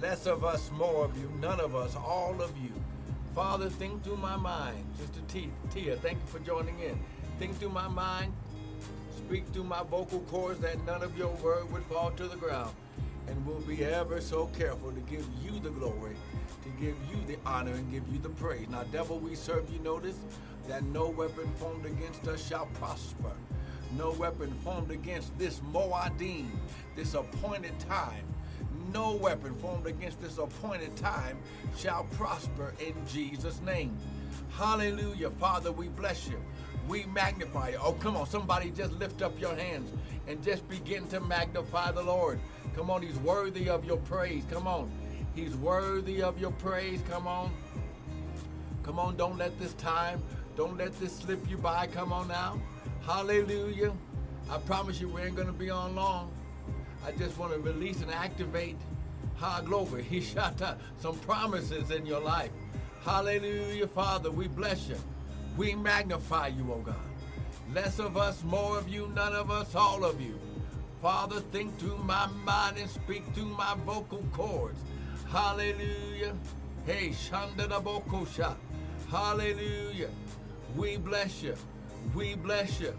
Less of us, more of you. None of us, all of you. Father, think through my mind. Sister T- Tia, thank you for joining in. Think through my mind. Speak through my vocal cords that none of your word would fall to the ground. And we'll be ever so careful to give you the glory, to give you the honor, and give you the praise. Now, devil, we serve you. Notice that no weapon formed against us shall prosper. No weapon formed against this Moadim, this appointed time. No weapon formed against this appointed time shall prosper in Jesus' name. Hallelujah. Father, we bless you. We magnify you. Oh, come on. Somebody just lift up your hands and just begin to magnify the Lord. Come on. He's worthy of your praise. Come on. He's worthy of your praise. Come on. Come on. Don't let this time, don't let this slip you by. Come on now. Hallelujah. I promise you we ain't going to be on long. I just want to release and activate, ha, glory, he shot uh, some promises in your life. Hallelujah, Father, we bless you. We magnify you, oh God. Less of us, more of you, none of us, all of you. Father, think through my mind and speak through my vocal cords. Hallelujah. Hey, Shanda da Bokosha. Hallelujah. We bless you. We bless you.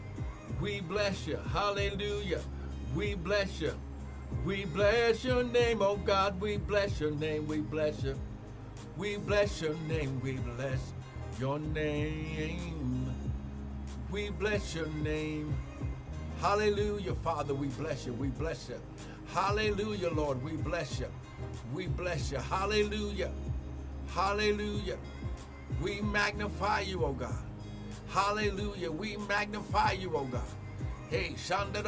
We bless you. Hallelujah. We bless you. We bless your name, oh God. We bless your name. We bless you. We bless your name. We bless your name. We bless your name. Hallelujah, Father. We bless you. We bless you. Hallelujah, Lord. We bless you. We bless you. Hallelujah. Hallelujah. We magnify you, oh God. Hallelujah. We magnify you, oh God. Hey, Shanda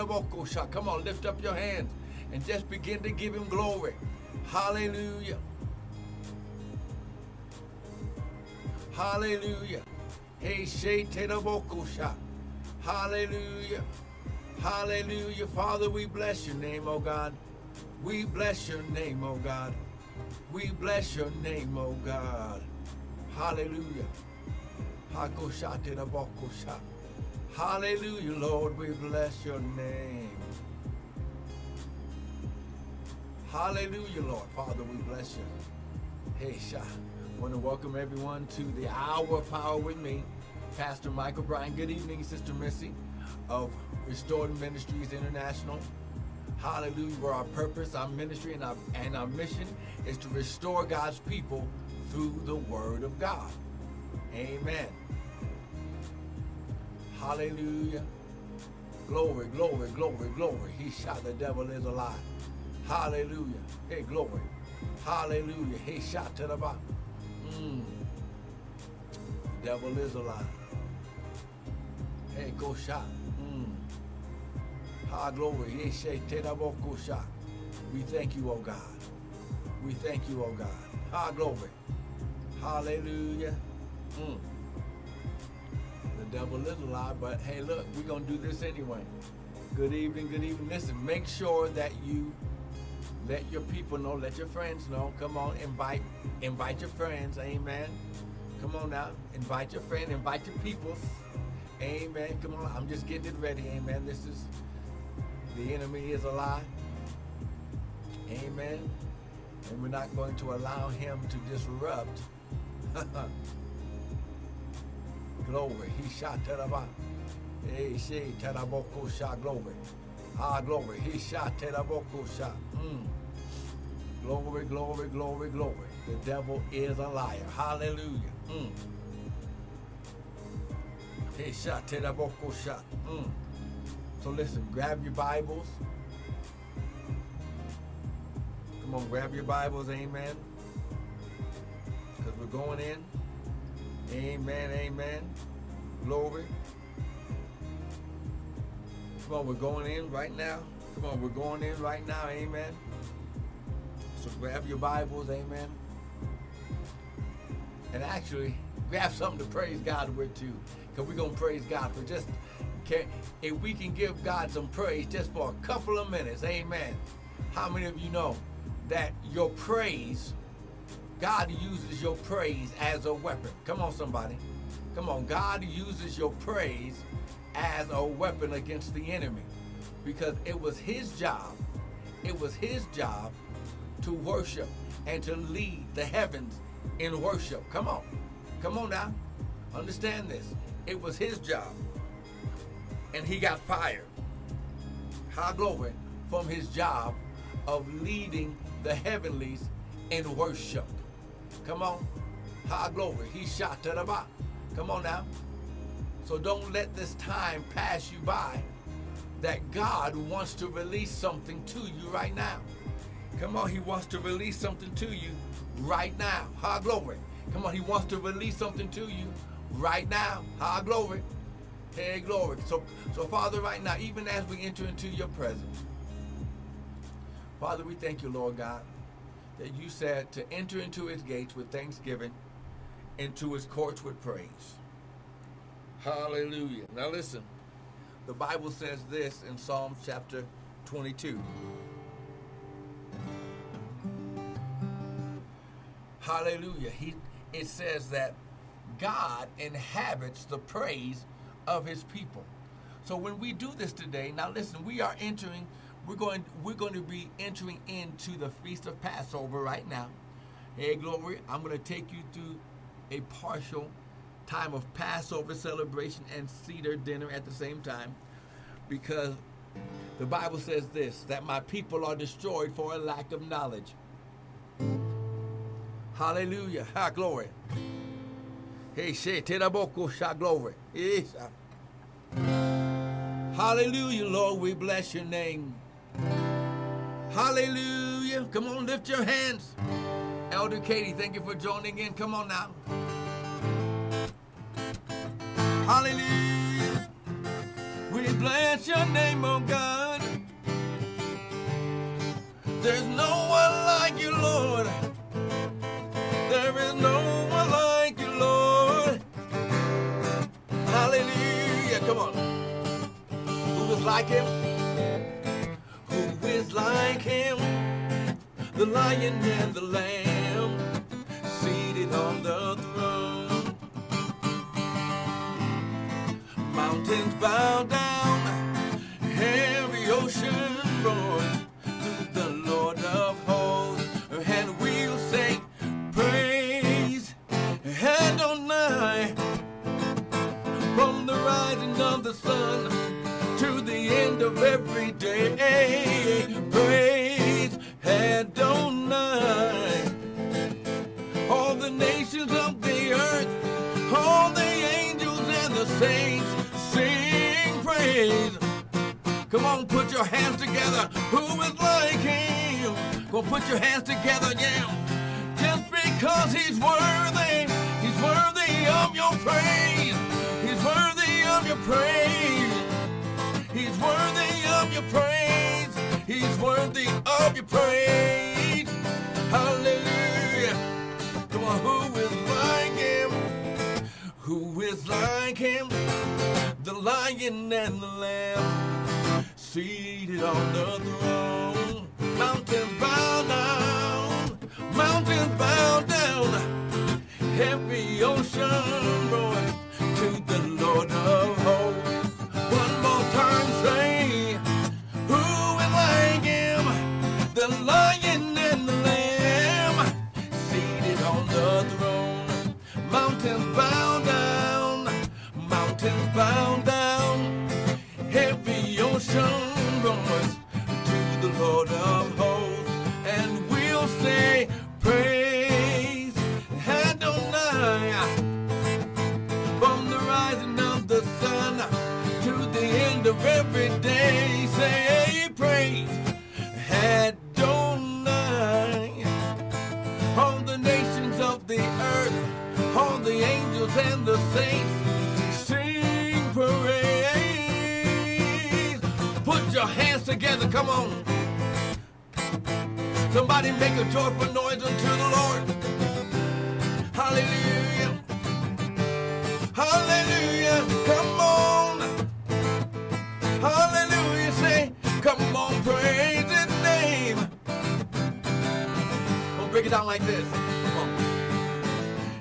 Sha. Come on, lift up your hands and just begin to give him glory. Hallelujah. Hallelujah. Hey, Shay Sha. Hallelujah. Hallelujah. Father, we bless your name, oh God. We bless your name, oh God. We bless your name, oh God. Hallelujah. Hallelujah, Lord. We bless your name. Hallelujah, Lord. Father, we bless you. Hey, Shah. I want to welcome everyone to the Hour of Power with me, Pastor Michael Bryant. Good evening, Sister Missy of Restored Ministries International. Hallelujah. Where our purpose, our ministry, and our, and our mission is to restore God's people through the Word of God. Amen. Hallelujah. Glory, glory, glory, glory. He shot the devil is alive. Hallelujah. Hey, glory. Hallelujah. Hey, shout to the bottom. Mm. The devil is alive. Hey, go shot. Mm. Ha glory. He say go shot. We thank you, oh God. We thank you, oh God. Ha glory. Hallelujah. Mm. The devil is alive, but hey, look, we're going to do this anyway. Good evening, good evening. Listen, make sure that you let your people know, let your friends know. Come on, invite, invite your friends. Amen. Come on now, invite your friend, invite your people. Amen. Come on, I'm just getting it ready. Amen. This is the enemy is alive. Amen. And we're not going to allow him to disrupt glory. He shot Teraba. Hey, she Teraboko shot glory. Ah, glory. He shot Teraboko shot. Mm. Glory, glory, glory, glory. The devil is a liar. Hallelujah. Mm. He shot Teraboko shot. Mm. So listen, grab your Bibles. Come on, grab your Bibles, amen. Because we're going in. Amen, amen. Glory. Come on, we're going in right now. Come on, we're going in right now, amen. So grab your Bibles, amen. And actually, grab something to praise God with too. Because we're going to praise God for just, can, if we can give God some praise just for a couple of minutes, amen. How many of you know that your praise God uses your praise as a weapon. Come on, somebody. Come on. God uses your praise as a weapon against the enemy because it was his job. It was his job to worship. and to lead the heavens in worship. Come on. Come on now. Understand this. It was his job. And he got fired. High glory from his job of leading the heavenlies in worship. Come on. High glory. He shot to the bottom. Come on now. So don't let this time pass you by that God wants to release something to you right now. Come on, He wants to release something to you right now. High glory. Come on, He wants to release something to you right now. High glory. Hey, glory. So, so Father, right now, even as we enter into your presence, Father, we thank you, Lord God, that you said to enter into his gates with thanksgiving, into his courts with praise. Hallelujah. Now listen, the Bible says this in Psalm chapter 22. Hallelujah. He, it says that God inhabits the praise of his people. So when we do this today, now listen, we are entering, we're going, we're going to be entering into the feast of Passover right now. Hey, glory, I'm going to take you through a partial time of Passover celebration and Seder dinner at the same time because the Bible says this that my people are destroyed for a lack of knowledge. Hallelujah. Ha, glory. Hey, teraboko, sha, glory. Hallelujah, Lord. We bless your name. Hallelujah. Come on, lift your hands. Elder Katie, thank you for joining in. Come on now. Hallelujah. We bless your name, oh God. There's no one like you, Lord. There is no one like you, Lord. Hallelujah. Come on. Who is like him? Who is like him? The lion and the lamb seated on the throne. Mountains bow down, every ocean roars to the Lord of hosts, and we'll sing praise Adonai from the rising of the sun to the end of every day. Praise Adonai. All the nations of the earth, all the angels and the saints praise. Come on, put your hands together. Who is like him? Go put your hands together, yeah. Just because he's worthy, he's worthy of your praise. He's worthy of your praise. He's worthy of your praise. He's worthy of your praise. Hallelujah. Come on, who is like him? Who is like him? Lion and the lamb seated on the throne. Mountains bow down, mountains bow down. Every ocean roaring to the Lord of hosts. Lord of hosts, and we'll say, Praise Adonai. From the rising of the sun to the end of every day, say praise Adonai. All the nations of the earth, all the angels and the saints sing praise. Put your hands together, come on. Somebody make a joyful noise unto the Lord. Hallelujah. Hallelujah. Come on. Hallelujah. Say, come on, praise his name. On, break it down like this. Come on.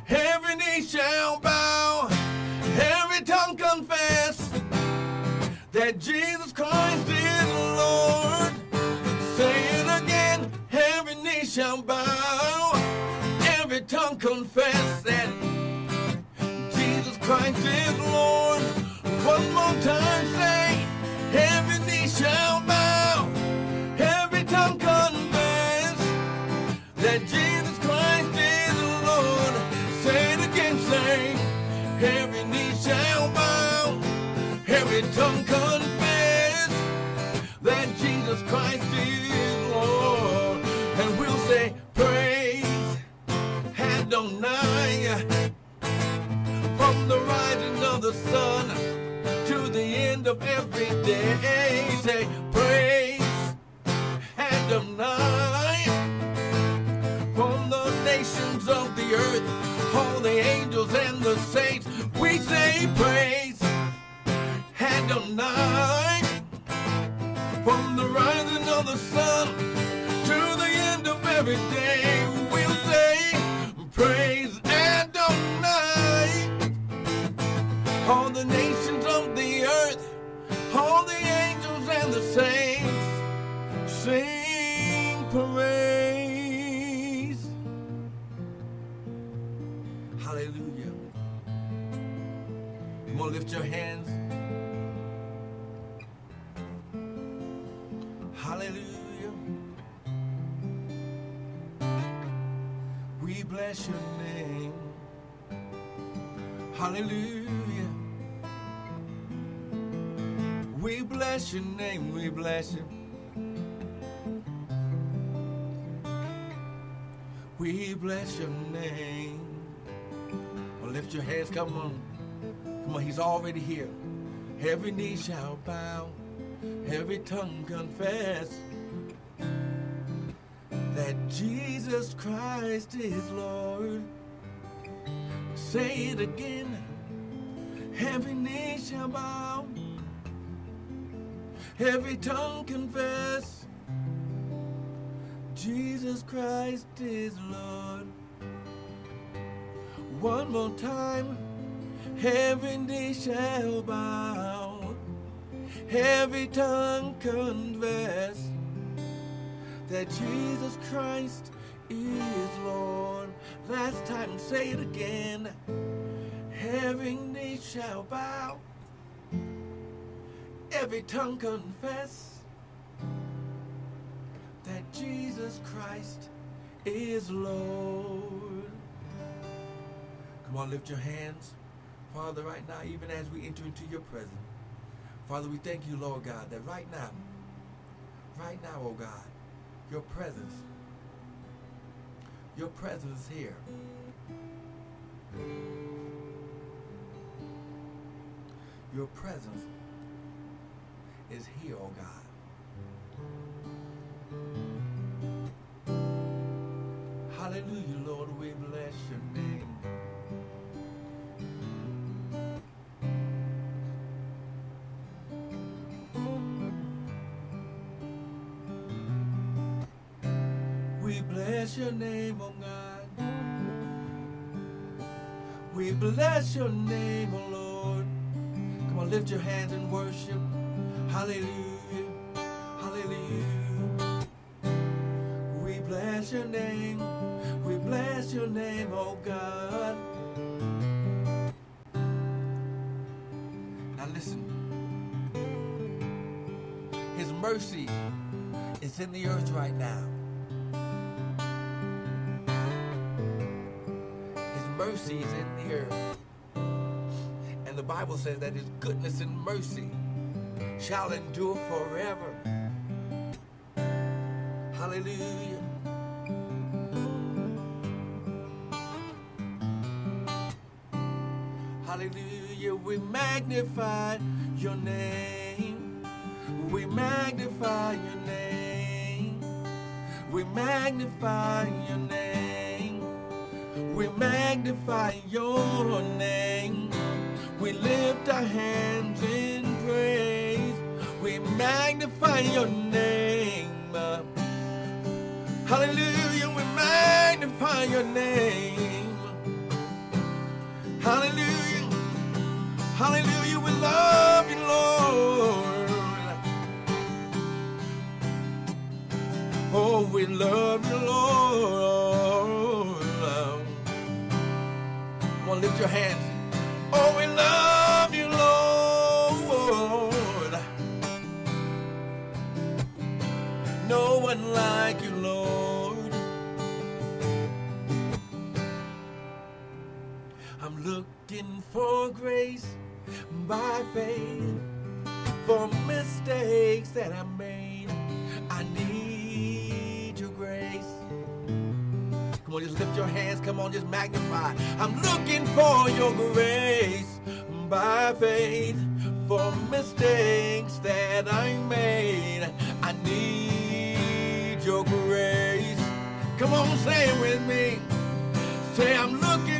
Every knee shall bow, every tongue confess that Jesus shall bow. every tongue confess that Jesus Christ is Lord. One more time, say, every knee shall bow, every day. Say, praise and Adonai from the nations of the earth, all the angels and the saints. We say, praise and Adonai from the rising of the sun to the end of every day. And the saints sing praise. Hallelujah. Come on, lift your hands. Hallelujah. We bless your name. Hallelujah. We bless your name, we bless you. We bless your name. Well, lift your hands, come on. Come on, he's already here. Every knee shall bow, every tongue confess that Jesus Christ is Lord. Say it again. Every knee shall bow, every tongue confess. Jesus Christ is Lord. One more time. Every knee shall bow, every tongue confess that Jesus Christ is Lord. Last time, say it again. Every knee shall bow, every tongue confess that Jesus Christ is Lord. Come on, lift your hands. Father, right now, even as we enter into your presence, Father, we thank you, Lord God, that right now, right now, oh God, your presence, your presence is here. Your presence is here, oh God. Hallelujah, Lord, we bless your name. We bless your name, oh God. We bless your name, oh Lord. Come on, lift your hands and worship. Hallelujah. Hallelujah. We bless your name. We bless your name, oh God. Now listen. His mercy is in the earth right now. His mercy is in the earth. And the Bible says that his goodness and mercy shall endure forever. Hallelujah. Hallelujah. We magnify your name. We magnify your name. We magnify your name. We magnify your name. We lift our hands in praise magnify your name. Hallelujah, we magnify your name. Hallelujah, hallelujah, we love you, Lord. Oh, we love you, Lord. Come on, lift your hand. For mistakes that I made. I need your grace. Come on, just lift your hands. Come on, just magnify. I'm looking for your grace by faith for mistakes that I made. I need your grace. Come on, say it with me. Say, I'm looking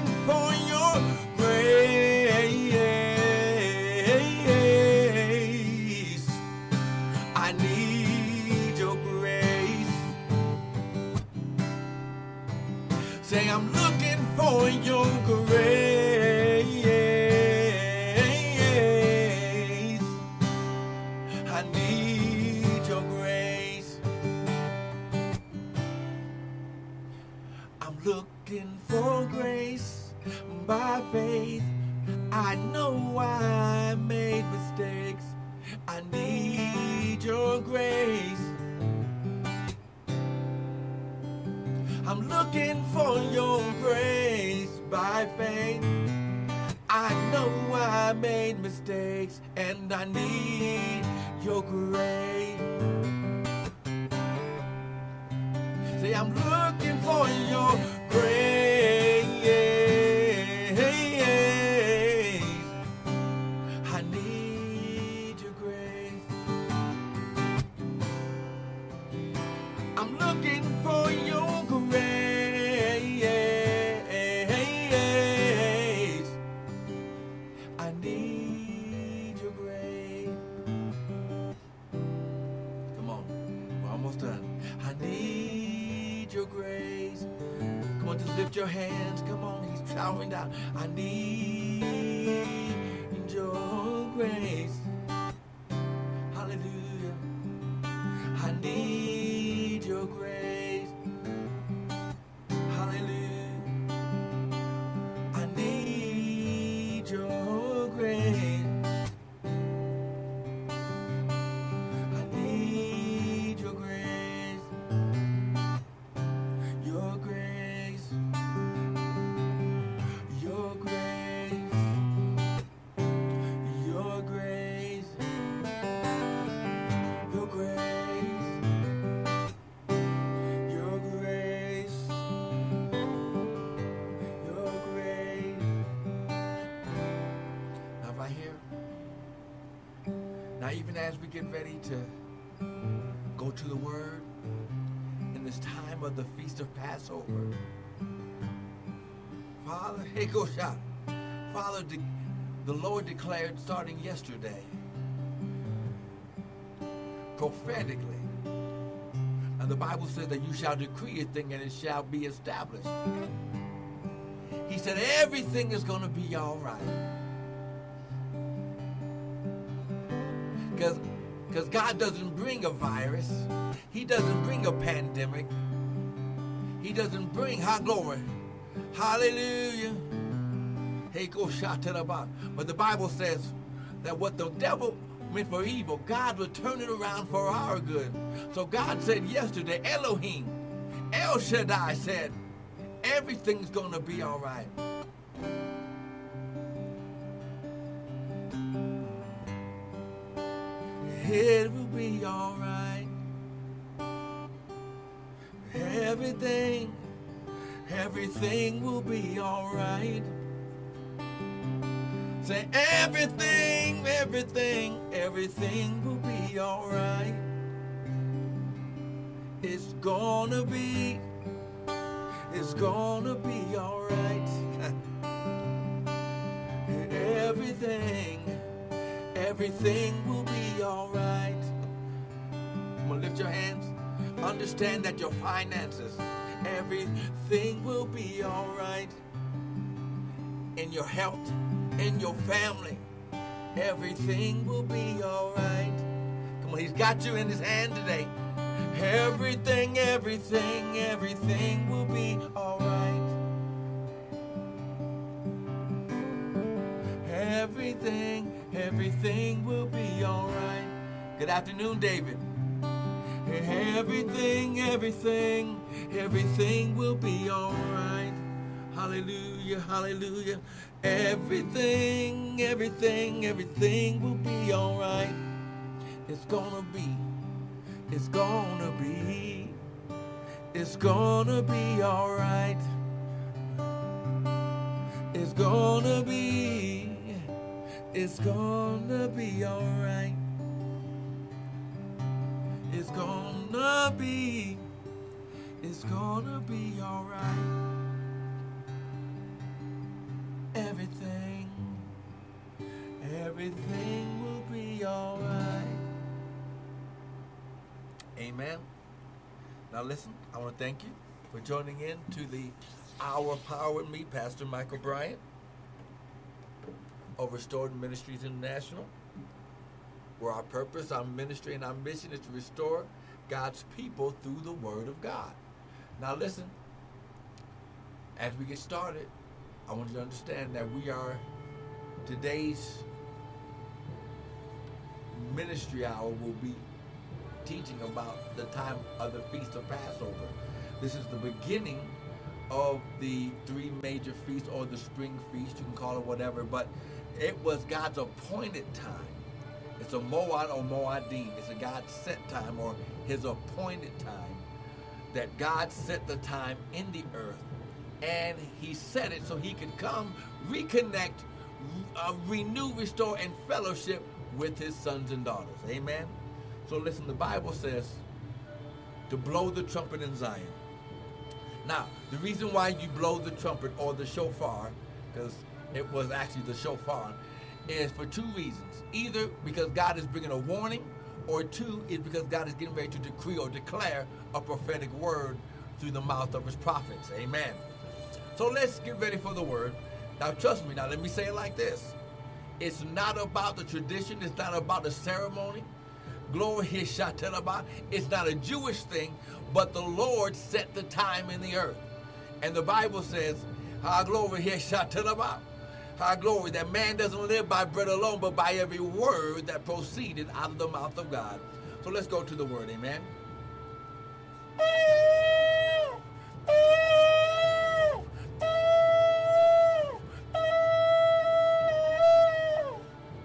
get ready to go to the word in this time of the feast of Passover. Father, shot. Father, de- the Lord declared starting yesterday prophetically. And the Bible says that you shall decree a thing and it shall be established. He said everything is going to be all right. God doesn't bring a virus. He doesn't bring a pandemic. He doesn't bring high glory. Hallelujah. Hey, go shout to the bottom. But the Bible says that what the devil meant for evil, God will turn it around for our good. So God said yesterday, Elohim, El Shaddai said, everything's going to be all right. It will be all right. Everything, everything will be all right. Say everything, everything, everything will be all right. It's gonna be, it's gonna be all right. everything, everything will be all right. Come on, lift your hands. Understand that your finances, everything will be all right. In your health, in your family, everything will be all right. Come on, he's got you in his hand today. Everything, everything, everything will be all everything, everything will be alright. Good afternoon, David. Everything, everything, everything will be alright. Hallelujah, hallelujah. Everything, everything, everything will be alright. It's gonna be, it's gonna be, it's gonna be alright. It's gonna be, it's gonna be alright. It's gonna be, it's gonna be alright. Everything, everything will be alright. Amen. Now listen, I want to thank you for joining in to the Hour Power with me, Pastor Michael Bryant of Restored Ministries International, where our purpose, our ministry, and our mission is to restore God's people through the Word of God. Now listen, as we get started, I want you to understand that we are today's ministry hour will be teaching about the time of the Feast of Passover. This is the beginning of the three major feasts or the spring feast, you can call it whatever, but it was God's appointed time. It's a Moad or Moadim. It's a God set time or his appointed time that God set the time in the earth and he set it so he could come, reconnect, uh, renew, restore, and fellowship with his sons and daughters. Amen. So listen, the Bible says to blow the trumpet in Zion. Now, the reason why you blow the trumpet or the shofar, because it was actually the shofar, is for two reasons. Either because God is bringing a warning, or two is because God is getting ready to decree or declare a prophetic word through the mouth of his prophets. Amen. So let's get ready for the word. Now, trust me, now let me say it like this it's not about the tradition, it's not about the ceremony. Glory Hishatelabah. It's not a Jewish thing, but the Lord set the time in the earth. And the Bible says, High glory Hishatelabah. High glory that man doesn't live by bread alone, but by every word that proceeded out of the mouth of God. So let's go to the word, amen.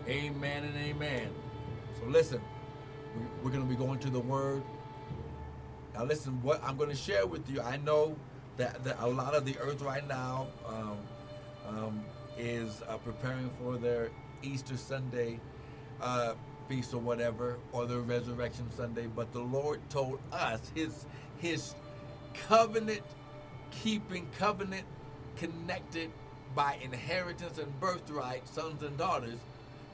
Amen and amen. So listen, we're going to be going to the Word. Now, listen, what I'm going to share with you, I know that, that a lot of the earth right now um, um, is uh, preparing for their Easter Sunday uh, feast or whatever, or their Resurrection Sunday. But the Lord told us His His covenant keeping, covenant connected by inheritance and birthright, sons and daughters,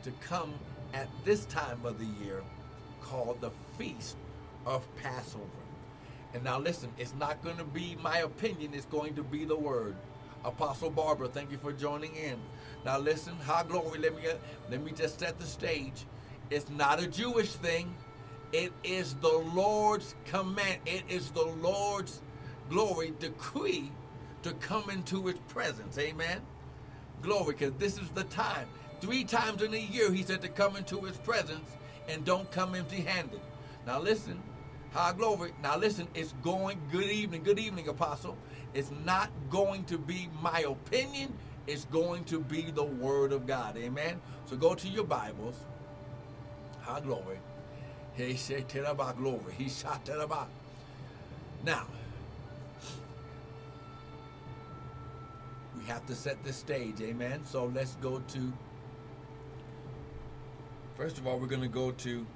to come at this time of the year called the Feast of Passover. And now listen, it's not going to be my opinion, it's going to be the word. Apostle Barbara, thank you for joining in. Now listen, high glory, let me uh, let me just set the stage. It's not a Jewish thing. It is the Lord's command. It is the Lord's glory decree to come into his presence. Amen. Glory, because this is the time. Three times in a year, he said to come into his presence and don't come empty handed. Now, listen, high glory. Now, listen, it's going, good evening, good evening, Apostle. It's not going to be my opinion, it's going to be the Word of God. Amen. So go to your Bibles. High glory. He said, about glory. He shot about. Now, we have to set the stage. Amen. So let's go to First of all, we're going to go to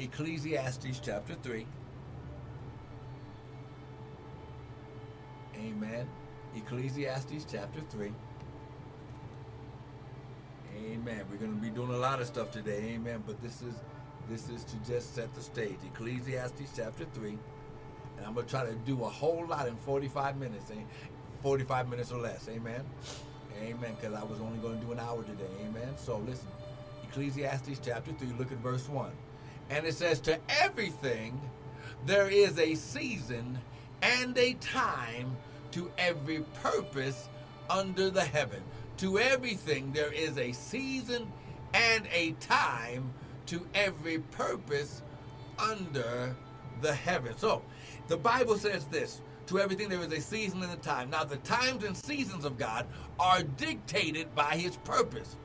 Ecclesiastes chapter 3. Amen. Ecclesiastes chapter 3. Amen. We're going to be doing a lot of stuff today. Amen. But this is this is to just set the stage. Ecclesiastes chapter 3. And I'm going to try to do a whole lot in 45 minutes. Eh? 45 minutes or less. Amen. Amen. Because I was only going to do an hour today. Amen. So listen. Ecclesiastes chapter 3, look at verse 1. And it says, To everything there is a season and a time to every purpose under the heaven. To everything there is a season and a time to every purpose under the heaven. So, the Bible says this to everything there is a season and a time. Now, the times and seasons of God are dictated by his purpose.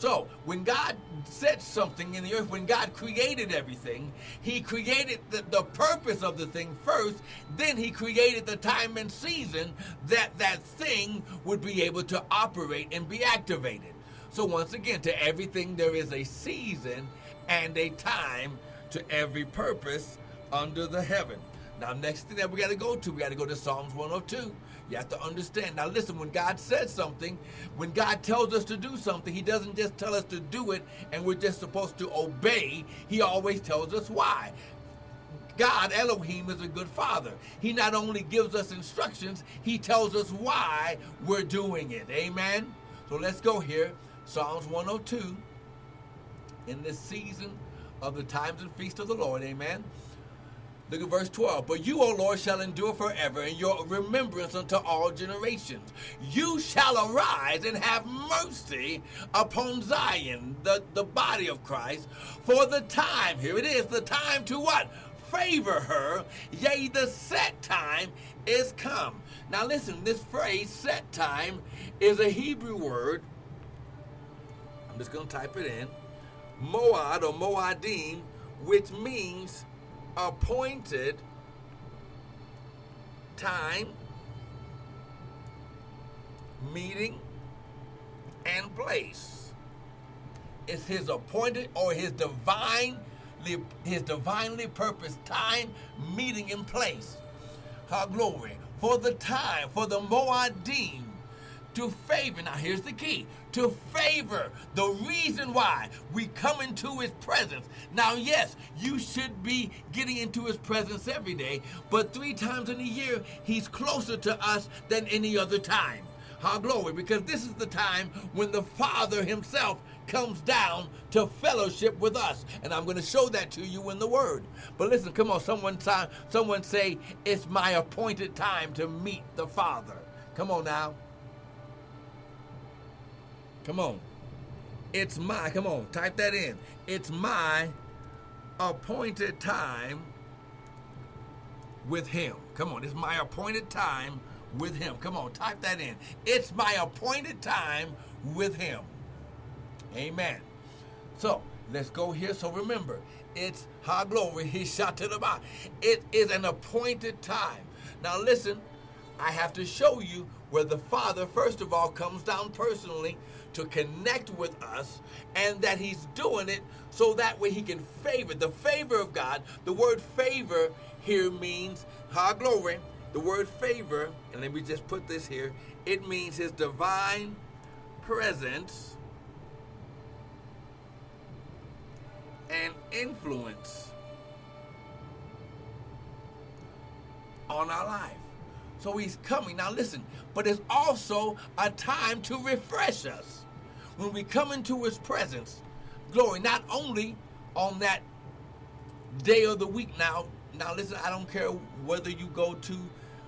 So, when God said something in the earth, when God created everything, He created the, the, purpose of the thing first, then He created the time and season that that thing would be able to operate and be activated. So, once again, to everything there is a season and a time to every purpose under the heaven. Now, next thing that we got to go to, we got to go to Psalms 102. You have to understand. Now, listen, when God says something, when God tells us to do something, He doesn't just tell us to do it and we're just supposed to obey. He always tells us why. God, Elohim, is a good father. He not only gives us instructions, He tells us why we're doing it. Amen? So let's go here. Psalms 102. In this season of the times and feast of the Lord. Amen. Look at verse 12. But you, O Lord, shall endure forever, in your remembrance unto all generations. You shall arise and have mercy upon Zion, the, the body of Christ, for the time, here it is, the time to what? Favor her, yea, the set time is come. Now listen, this phrase, set time, is a Hebrew word. I'm just going to type it in. Moad or Moadim, which means appointed time, meeting, and place. It's his appointed or his divine his divinely purposed time, meeting, and place. Her glory. For the time, for the Moadim, to favor. Now, here's the key to favor the reason why we come into his presence. Now, yes, you should be getting into his presence every day, but three times in a year, he's closer to us than any other time. How glory, because this is the time when the Father himself comes down to fellowship with us. And I'm going to show that to you in the Word. But listen, come on, someone, someone say, It's my appointed time to meet the Father. Come on now. Come on. It's my, come on, type that in. It's my appointed time with him. Come on, it's my appointed time with him. Come on, type that in. It's my appointed time with him. Amen. So let's go here. So remember, it's high glory. He shot to the bottom. It is an appointed time. Now listen, I have to show you where the Father, first of all, comes down personally to connect with us and that he's doing it so that way he can favor the favor of God. The word favor here means high glory. The word favor, and let me just put this here, it means his divine presence and influence on our life. So he's coming. Now listen, but it's also a time to refresh us. When we come into his presence, glory, not only on that day of the week now, now listen, I don't care whether you go to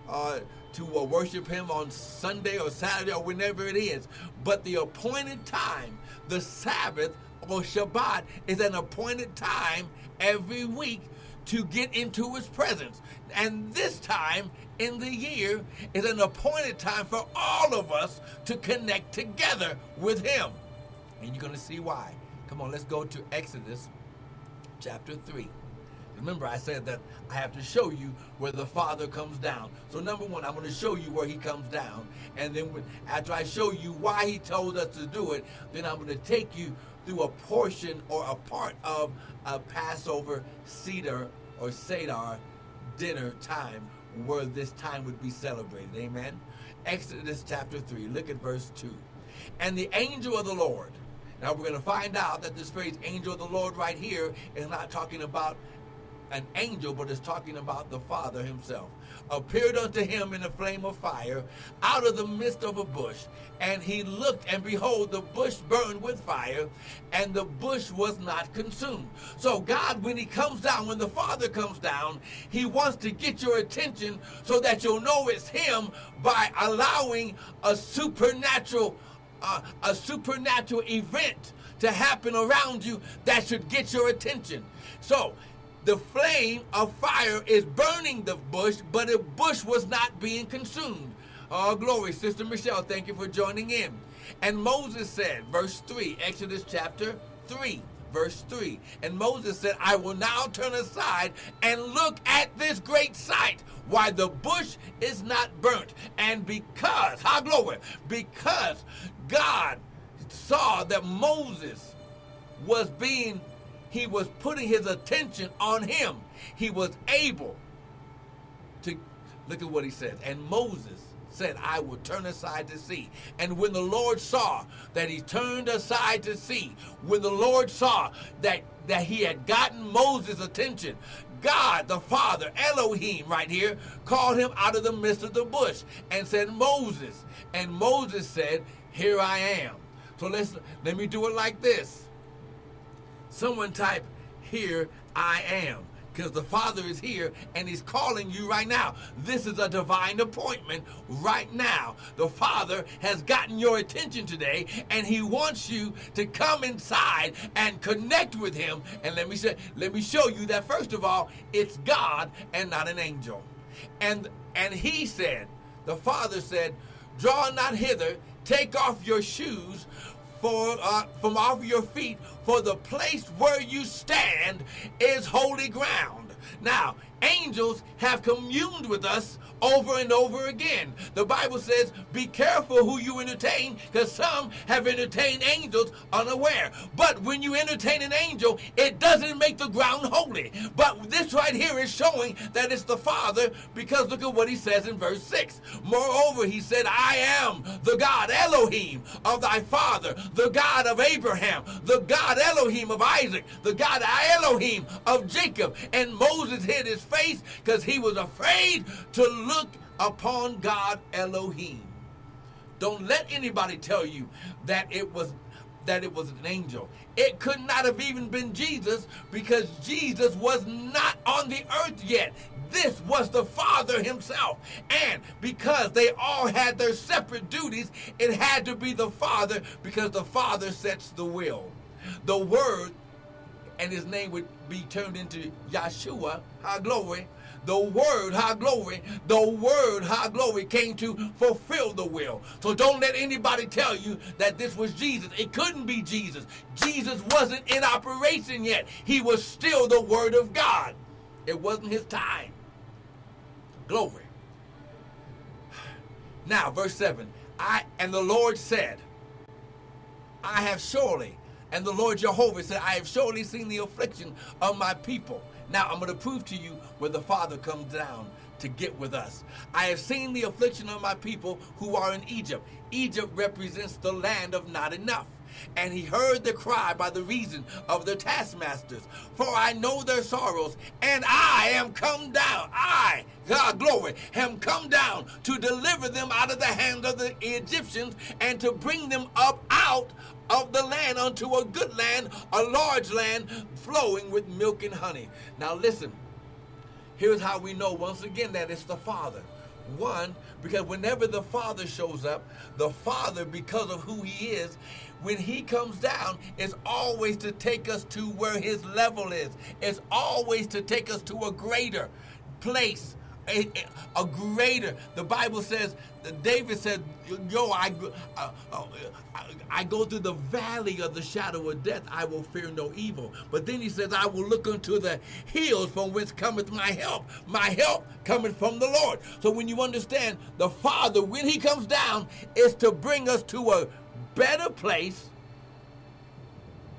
uh, to uh, worship him on Sunday or Saturday or whenever it is, but the appointed time, the Sabbath or Shabbat, is an appointed time every week to get into his presence. And this time in the year is an appointed time for all of us to connect together with him. And you're going to see why. Come on, let's go to Exodus chapter 3. Remember, I said that I have to show you where the Father comes down. So, number one, I'm going to show you where He comes down. And then, after I show you why He told us to do it, then I'm going to take you through a portion or a part of a Passover Cedar or Seder dinner time where this time would be celebrated. Amen. Exodus chapter 3, look at verse 2. And the angel of the Lord. Now we're going to find out that this phrase angel of the Lord right here is not talking about an angel, but it's talking about the Father himself appeared unto him in a flame of fire out of the midst of a bush. And he looked, and behold, the bush burned with fire, and the bush was not consumed. So, God, when he comes down, when the Father comes down, he wants to get your attention so that you'll know it's him by allowing a supernatural uh, a supernatural event to happen around you that should get your attention. So, the flame of fire is burning the bush, but the bush was not being consumed. Oh, glory, Sister Michelle, thank you for joining in. And Moses said, verse 3, Exodus chapter 3, verse 3. And Moses said, I will now turn aside and look at this great sight, why the bush is not burnt. And because, how glory, because God saw that Moses was being, he was putting his attention on him. He was able to, look at what he says. And Moses said, I will turn aside to see. And when the Lord saw that he turned aside to see, when the Lord saw that, that he had gotten Moses' attention, God, the Father, Elohim, right here, called him out of the midst of the bush and said, Moses. And Moses said, Here I am. So let's let me do it like this. Someone type, Here I am because the Father is here and He's calling you right now. This is a divine appointment right now. The Father has gotten your attention today and He wants you to come inside and connect with Him. And let me say, let me show you that first of all, it's God and not an angel. And and He said, the Father said, Draw not hither, take off your shoes, for, uh, from off your feet, for the place where you stand is holy ground. Now, angels have communed with us over and over again. The Bible says, be careful who you entertain, because some have entertained angels unaware. But when you entertain an angel, it doesn't make the ground holy. But this right here is showing that it's the Father, because look at what he says in verse 6. Moreover, he said, I am the God Elohim of thy father, the God of Abraham, the God Elohim of Isaac, the God Elohim of Jacob. And Moses hid his face because he was afraid to look upon God Elohim. Don't let anybody tell you that it was that it was an angel. It could not have even been Jesus because Jesus was not on the earth yet. This was the Father himself. And because they all had their separate duties, it had to be the Father because the Father sets the will. The Word and his name would be turned into Yeshua, high glory, the word, high glory, the word, high glory came to fulfill the will. So don't let anybody tell you that this was Jesus. It couldn't be Jesus. Jesus wasn't in operation yet. He was still the word of God. It wasn't his time. Glory. Now, verse 7. I and the Lord said, I have surely, and the Lord Jehovah said, I have surely seen the affliction of my people now I'm going to prove to you where the Father comes down to get with us. I have seen the affliction of my people who are in Egypt. Egypt represents the land of not enough. And he heard the cry by the reason of their taskmasters. For I know their sorrows, and I am come down. I, God glory, am come down to deliver them out of the hand of the Egyptians and to bring them up out of the land unto a good land, a large land flowing with milk and honey. Now listen, here's how we know once again that it's the Father. One, because whenever the Father shows up, the Father, because of who He is, when He comes down, is always to take us to where His level is. It's always to take us to a greater place, a, a, greater. The Bible says, David said, "Yo, I, uh, uh, I go through the valley of the shadow of death, I will fear no evil." But then he says, "I will look unto the hills from whence cometh my help. My help cometh from the Lord." So when you understand the Father, when He comes down, is to bring us to a better place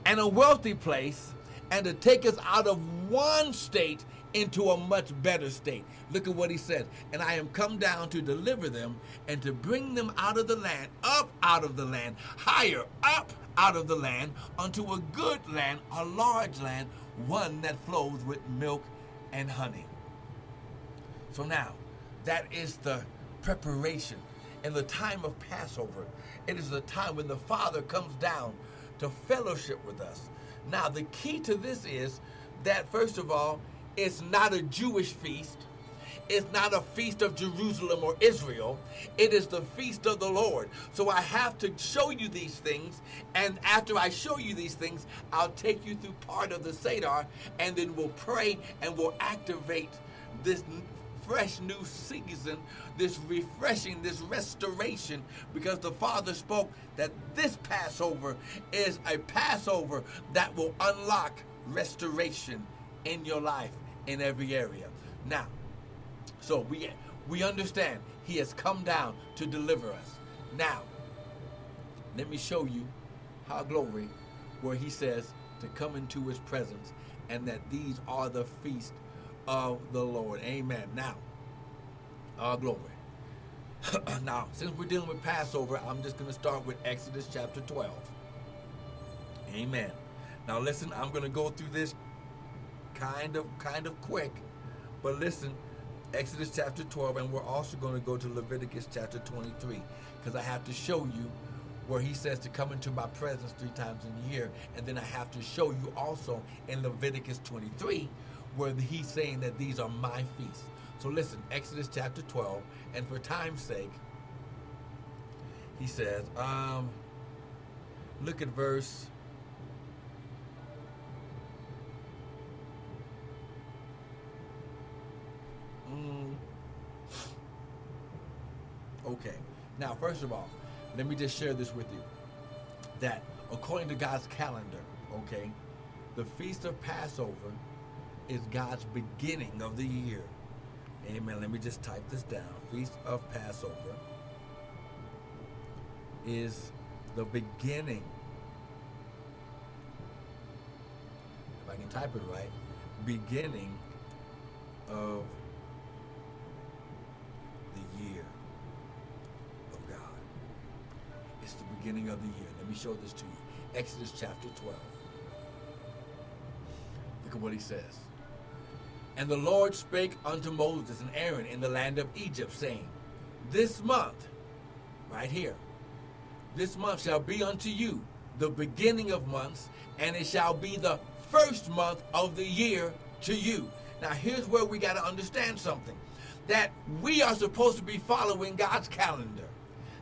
and a wealthy place, and to take us out of one state into a much better state. Look at what he says. And I am come down to deliver them and to bring them out of the land, up out of the land, higher up out of the land, unto a good land, a large land, one that flows with milk and honey. So now, that is the preparation. In the time of Passover, it is the time when the Father comes down to fellowship with us. Now, the key to this is that, first of all, it's not a Jewish feast. It's not a feast of Jerusalem or Israel. It is the feast of the Lord. So I have to show you these things. And after I show you these things, I'll take you through part of the Seder. And then we'll pray and we'll activate this fresh new season, this refreshing, this restoration, because the Father spoke that this Passover is a Passover that will unlock restoration in your life in every area. Now, so we we understand he has come down to deliver us. Now, let me show you how glory where he says to come into his presence and that these are the feast of the Lord. Amen. Now, our glory. now, since we're dealing with Passover, I'm just going to start with Exodus chapter 12. Amen. Now listen, I'm going to go through this kind of kind of quick, but listen, Exodus chapter 12 and we're also going to go to Leviticus chapter 23 because I have to show you where he says to come into my presence three times in a year and then I have to show you also in Leviticus 23 where he's saying that these are my feasts. So listen, Exodus chapter 12, and for time's sake, he says, um, look at verse. Mm, okay. Now, first of all, let me just share this with you. That according to God's calendar, okay, the Feast of Passover is God's beginning of the year. Amen. Let me just type this down. Feast of Passover is the beginning. If I can type it right, beginning of the year of God. It's the beginning of the year. Let me show this to you. Exodus chapter 12. Look at what he says. And the Lord spake unto Moses and Aaron in the land of Egypt, saying, This month, right here, this month shall be unto you the beginning of months, and it shall be the first month of the year to you. Now, here's where we got to understand something that we are supposed to be following God's calendar,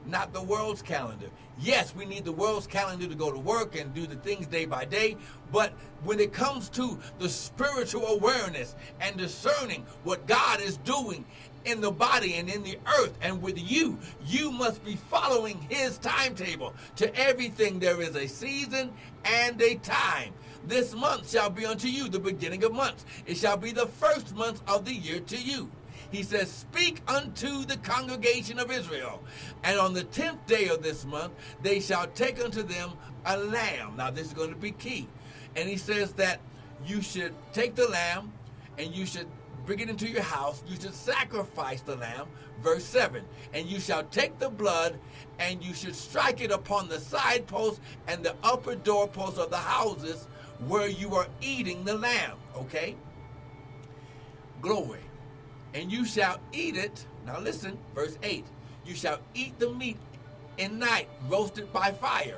not the world's calendar. Yes, we need the world's calendar to go to work and do the things day by day, but when it comes to the spiritual awareness and discerning what God is doing in the body and in the earth and with you, you must be following His timetable. To everything there is a season and a time. This month shall be unto you the beginning of months. It shall be the first month of the year to you. He says, Speak unto the congregation of Israel. And on the tenth day of this month, they shall take unto them a lamb. Now, this is going to be key. And he says that you should take the lamb and you should bring it into your house. You should sacrifice the lamb. Verse 7 And you shall take the blood and you should strike it upon the side posts and the upper doorposts of the houses where you are eating the lamb. Okay? Glory and you shall eat it. Now listen, verse 8 you shall eat the meat in night, roasted by fire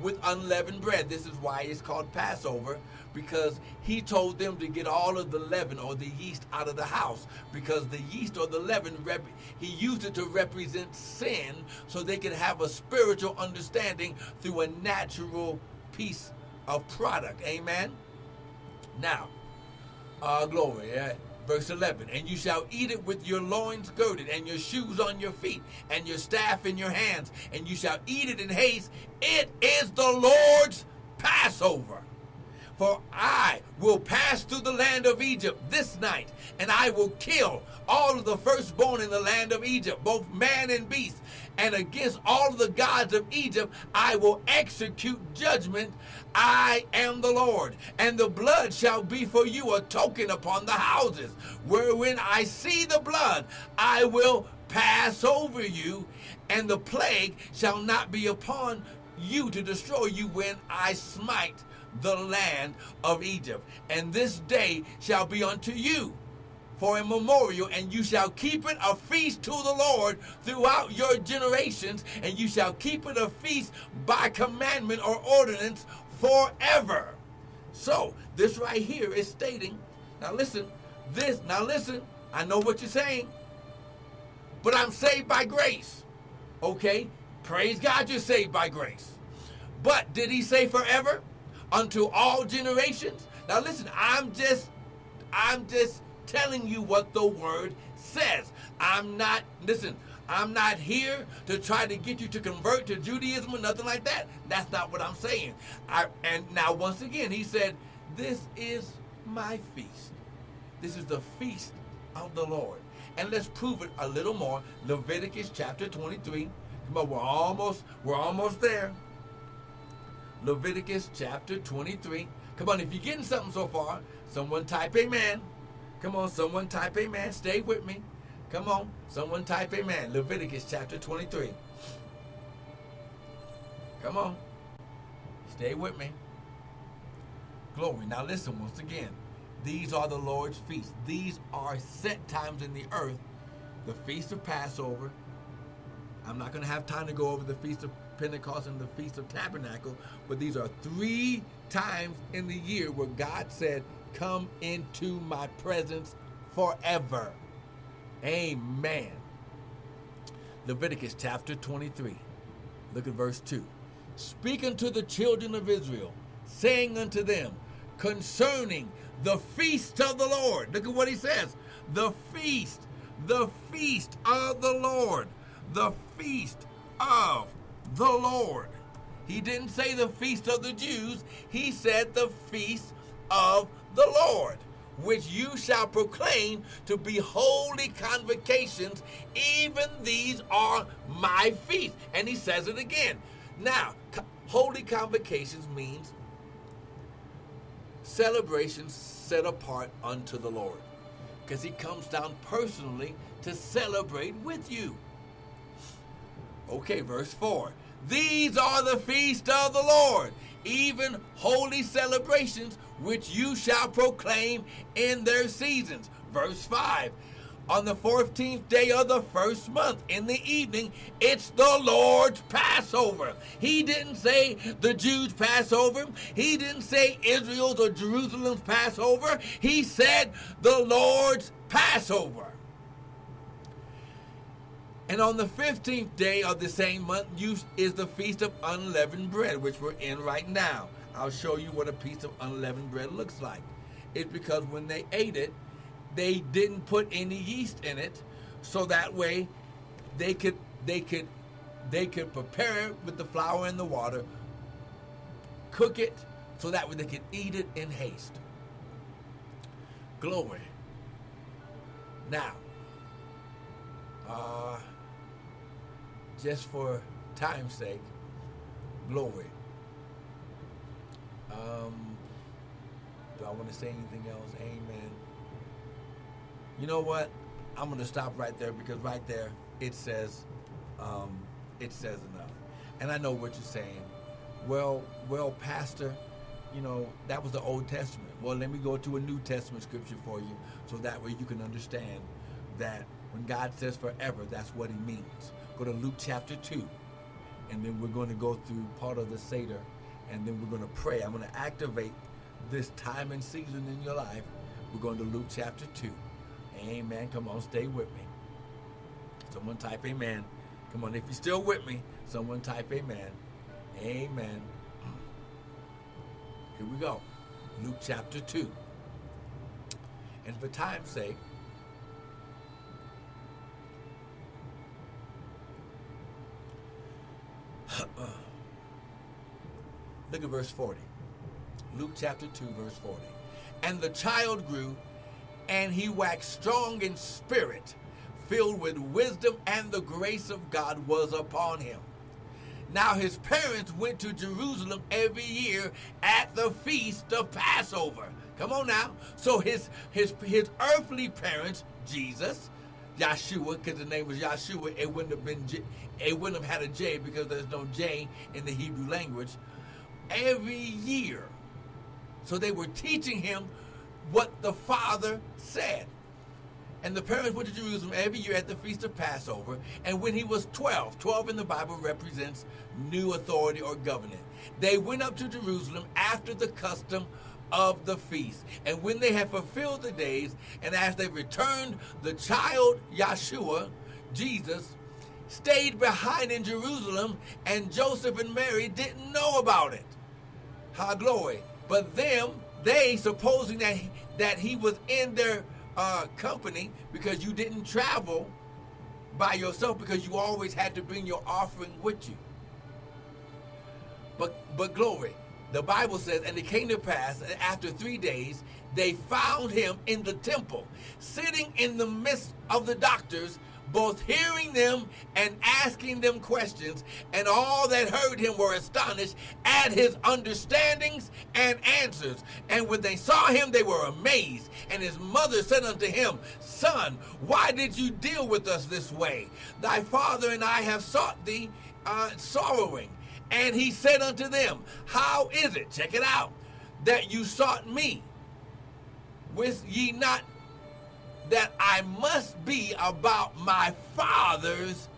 with unleavened bread. This is why it's called Passover, because he told them to get all of the leaven or the yeast out of the house, because the yeast or the leaven, he used it to represent sin so they could have a spiritual understanding through a natural piece of product. Amen? Now, uh, glory. Yeah? Verse 11, and you shall eat it with your loins girded, and your shoes on your feet, and your staff in your hands, and you shall eat it in haste. It is the Lord's Passover. For I will pass through the land of Egypt this night, and I will kill all of the firstborn in the land of Egypt, both man and beast. And against all of the gods of Egypt I will execute judgment. I am the Lord. And the blood shall be for you a token upon the houses. Wherein I see the blood, I will pass over you, and the plague shall not be upon you to destroy you when I smite the land of Egypt. And this day shall be unto you for a memorial, and you shall keep it a feast to the Lord throughout your generations, and you shall keep it a feast by commandment or ordinance forever. So, this right here is stating, now listen, this, now listen, I know what you're saying. But I'm saved by grace. Okay? Praise God, you're saved by grace. But did he say forever? Unto all generations? Now listen, I'm just I'm just telling you what the word says. I'm not listen, I'm not here to try to get you to convert to Judaism or nothing like that. That's not what I'm saying. I, and now, once again, he said, This is my feast. This is the feast of the Lord. And let's prove it a little more. Leviticus chapter 23. Come on, we're almost, we're almost there. Leviticus chapter 23. Come on, if you're getting something so far, someone type amen. Come on, someone type amen. Stay with me. Come on. Someone type amen. Leviticus chapter 23. Come on. Stay with me. Glory. Now listen once again. These are the Lord's feasts. These are set times in the earth. The Feast of Passover. I'm not going to have time to go over the Feast of Pentecost and the Feast of Tabernacle, but these are three times in the year where God said, Come into my presence forever. Amen. Leviticus chapter 23. Look at verse 2. Speak unto the children of Israel, saying unto them, concerning the feast of the Lord. Look at what he says. The feast, the feast of the Lord, the feast of the Lord. He didn't say the feast of the Jews, he said the feast of the Lord which you shall proclaim to be holy convocations. Even these are my feasts. And he says it again. Now, holy convocations means celebrations set apart unto the Lord. Because he comes down personally to celebrate with you. Okay, verse 4. These are the feast of the Lord, even holy celebrations which you shall proclaim in their seasons. Verse 5 on the 14th day of the first month in the evening, it's the Lord's Passover. He didn't say the Jews' Passover. He didn't say Israel's or Jerusalem's Passover. He said the Lord's Passover. And on the 15th day of the same month is the Feast of Unleavened Bread, which we're in right now. I'll show you what a piece of unleavened bread looks like. It's because when they ate it, they didn't put any yeast in it, so that way they could they could they could prepare it with the flour and the water, cook it, so that way they could eat it in haste. Glory. Now, uh, just for time's sake, glory. Um, do I want to say anything else? Amen. You know what? I'm going to stop right there because right there it says, um, it says enough. And I know what you're saying. Well, well, Pastor, you know that was the Old Testament. Well, let me go to a New Testament scripture for you, so that way you can understand that when God says forever, that's what He means. Go to Luke chapter two, and then we're going to go through part of the Seder and then we're going to pray. I'm going to activate this time and season in your life. We're going to Luke chapter 2. Amen. Come on, stay with me. Someone type amen. Come on, if you're still with me, someone type amen. Amen. Here we go. Luke chapter 2. And for time's sake, Look at verse 40. Luke chapter 2, verse 40. And the child grew, and he waxed strong in spirit, filled with wisdom, and the grace of God was upon him. Now his parents went to Jerusalem every year at the feast of Passover. Come on now. So his his his earthly parents, Jesus, Yeshua, because the name was Yeshua, it wouldn't have been it wouldn't have had a J because there's no J in the Hebrew language every year. So they were teaching him what the Father said. And the parents went to Jerusalem every year at the Feast of Passover. And when he was 12, 12 in the Bible represents new authority or governance. They went up to Jerusalem after the custom of the feast. And when they had fulfilled the days, and as they returned, the child Yeshua, Jesus, stayed behind in Jerusalem, and Joseph and Mary didn't know about it. High glory. But them, they supposing that that he was in their uh, company because you didn't travel by yourself because you always had to bring your offering with you. But but glory, the Bible says, and it came to pass after three days, they found him in the temple, sitting in the midst of the doctors, both hearing them and asking them questions. And all that heard him were astonished at his understandings and answers. And when they saw him, they were amazed. And his mother said unto him, Son, why did you deal with us this way? Thy father and I have sought thee uh, sorrowing. And he said unto them, How is it, check it out, that you sought me? Wist ye not that I must be about my father's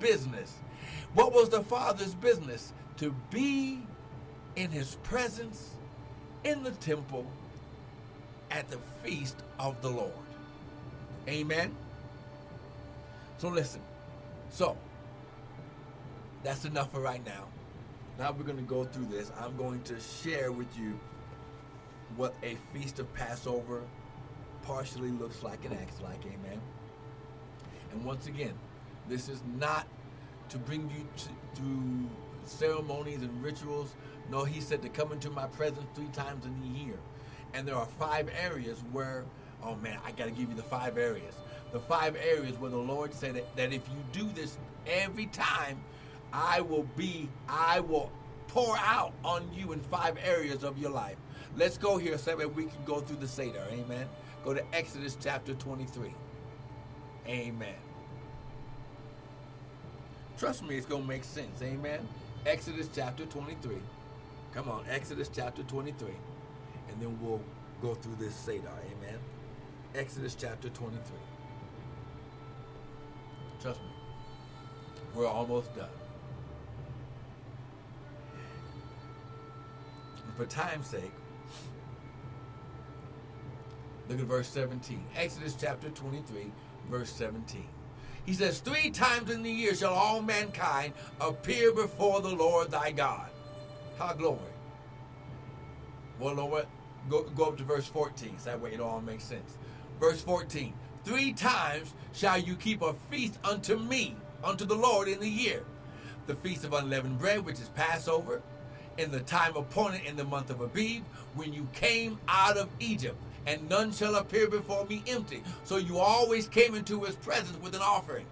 business? What was the father's business? To be in his presence in the temple at the feast of the Lord. Amen. So listen. So that's enough for right now. Now we're going to go through this. I'm going to share with you what a feast of Passover partially looks like and acts like. Amen. And once again, this is not to bring you to, to ceremonies and rituals. No, he said to come into my presence three times in the year. And there are five areas where, oh man, I got to give you the five areas. The five areas where the Lord said that, that if you do this every time, I will be, I will pour out on you in five areas of your life. Let's go here so that we can go through the Seder. Amen. Go to Exodus chapter 23. Amen. Trust me, it's going to make sense. Amen. Exodus chapter 23. Come on, Exodus chapter 23. And then we'll go through this Seder. Amen. Exodus chapter 23. Trust me, we're almost done. for time's sake, look at verse 17. Exodus chapter 23, verse 17. He says, Three times in the year shall all mankind appear before the Lord thy God. How glory. Well, Lord, go, go up to verse 14, so that way it all makes sense. Verse 14. Three times shall you keep a feast unto me, unto the Lord in the year. The feast of unleavened bread, which is Passover, in the time appointed in the month of Abib, when you came out of Egypt, and none shall appear before me empty. So you always came into his presence with an offering.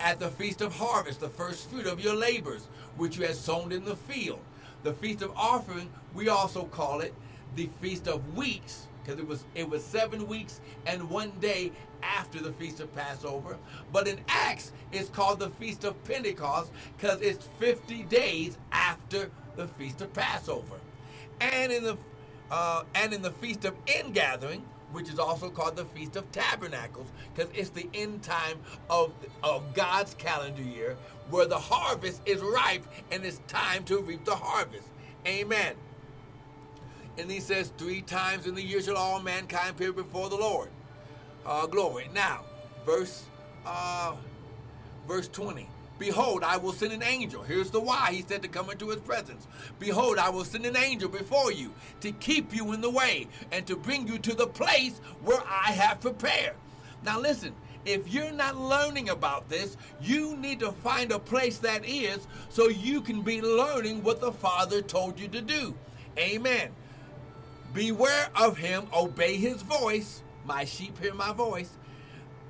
At the feast of harvest, the first fruit of your labors, which you had sown in the field. The feast of offering, we also call it the feast of weeks, because it was it was seven weeks and one day after the feast of Passover. But in Acts, it's called the feast of Pentecost because it's 50 days after the feast of Passover, and in the uh, and in the feast of ingathering, which is also called the feast of tabernacles, because it's the end time of of God's calendar year, where the harvest is ripe and it's time to reap the harvest. Amen. And he says, three times in the year shall all mankind appear before the Lord. Uh, glory. Now, verse uh, verse 20. Behold, I will send an angel. Here's the why he said to come into his presence. Behold, I will send an angel before you to keep you in the way and to bring you to the place where I have prepared. Now, listen, if you're not learning about this, you need to find a place that is so you can be learning what the Father told you to do. Amen. Beware of him, obey his voice. My sheep hear my voice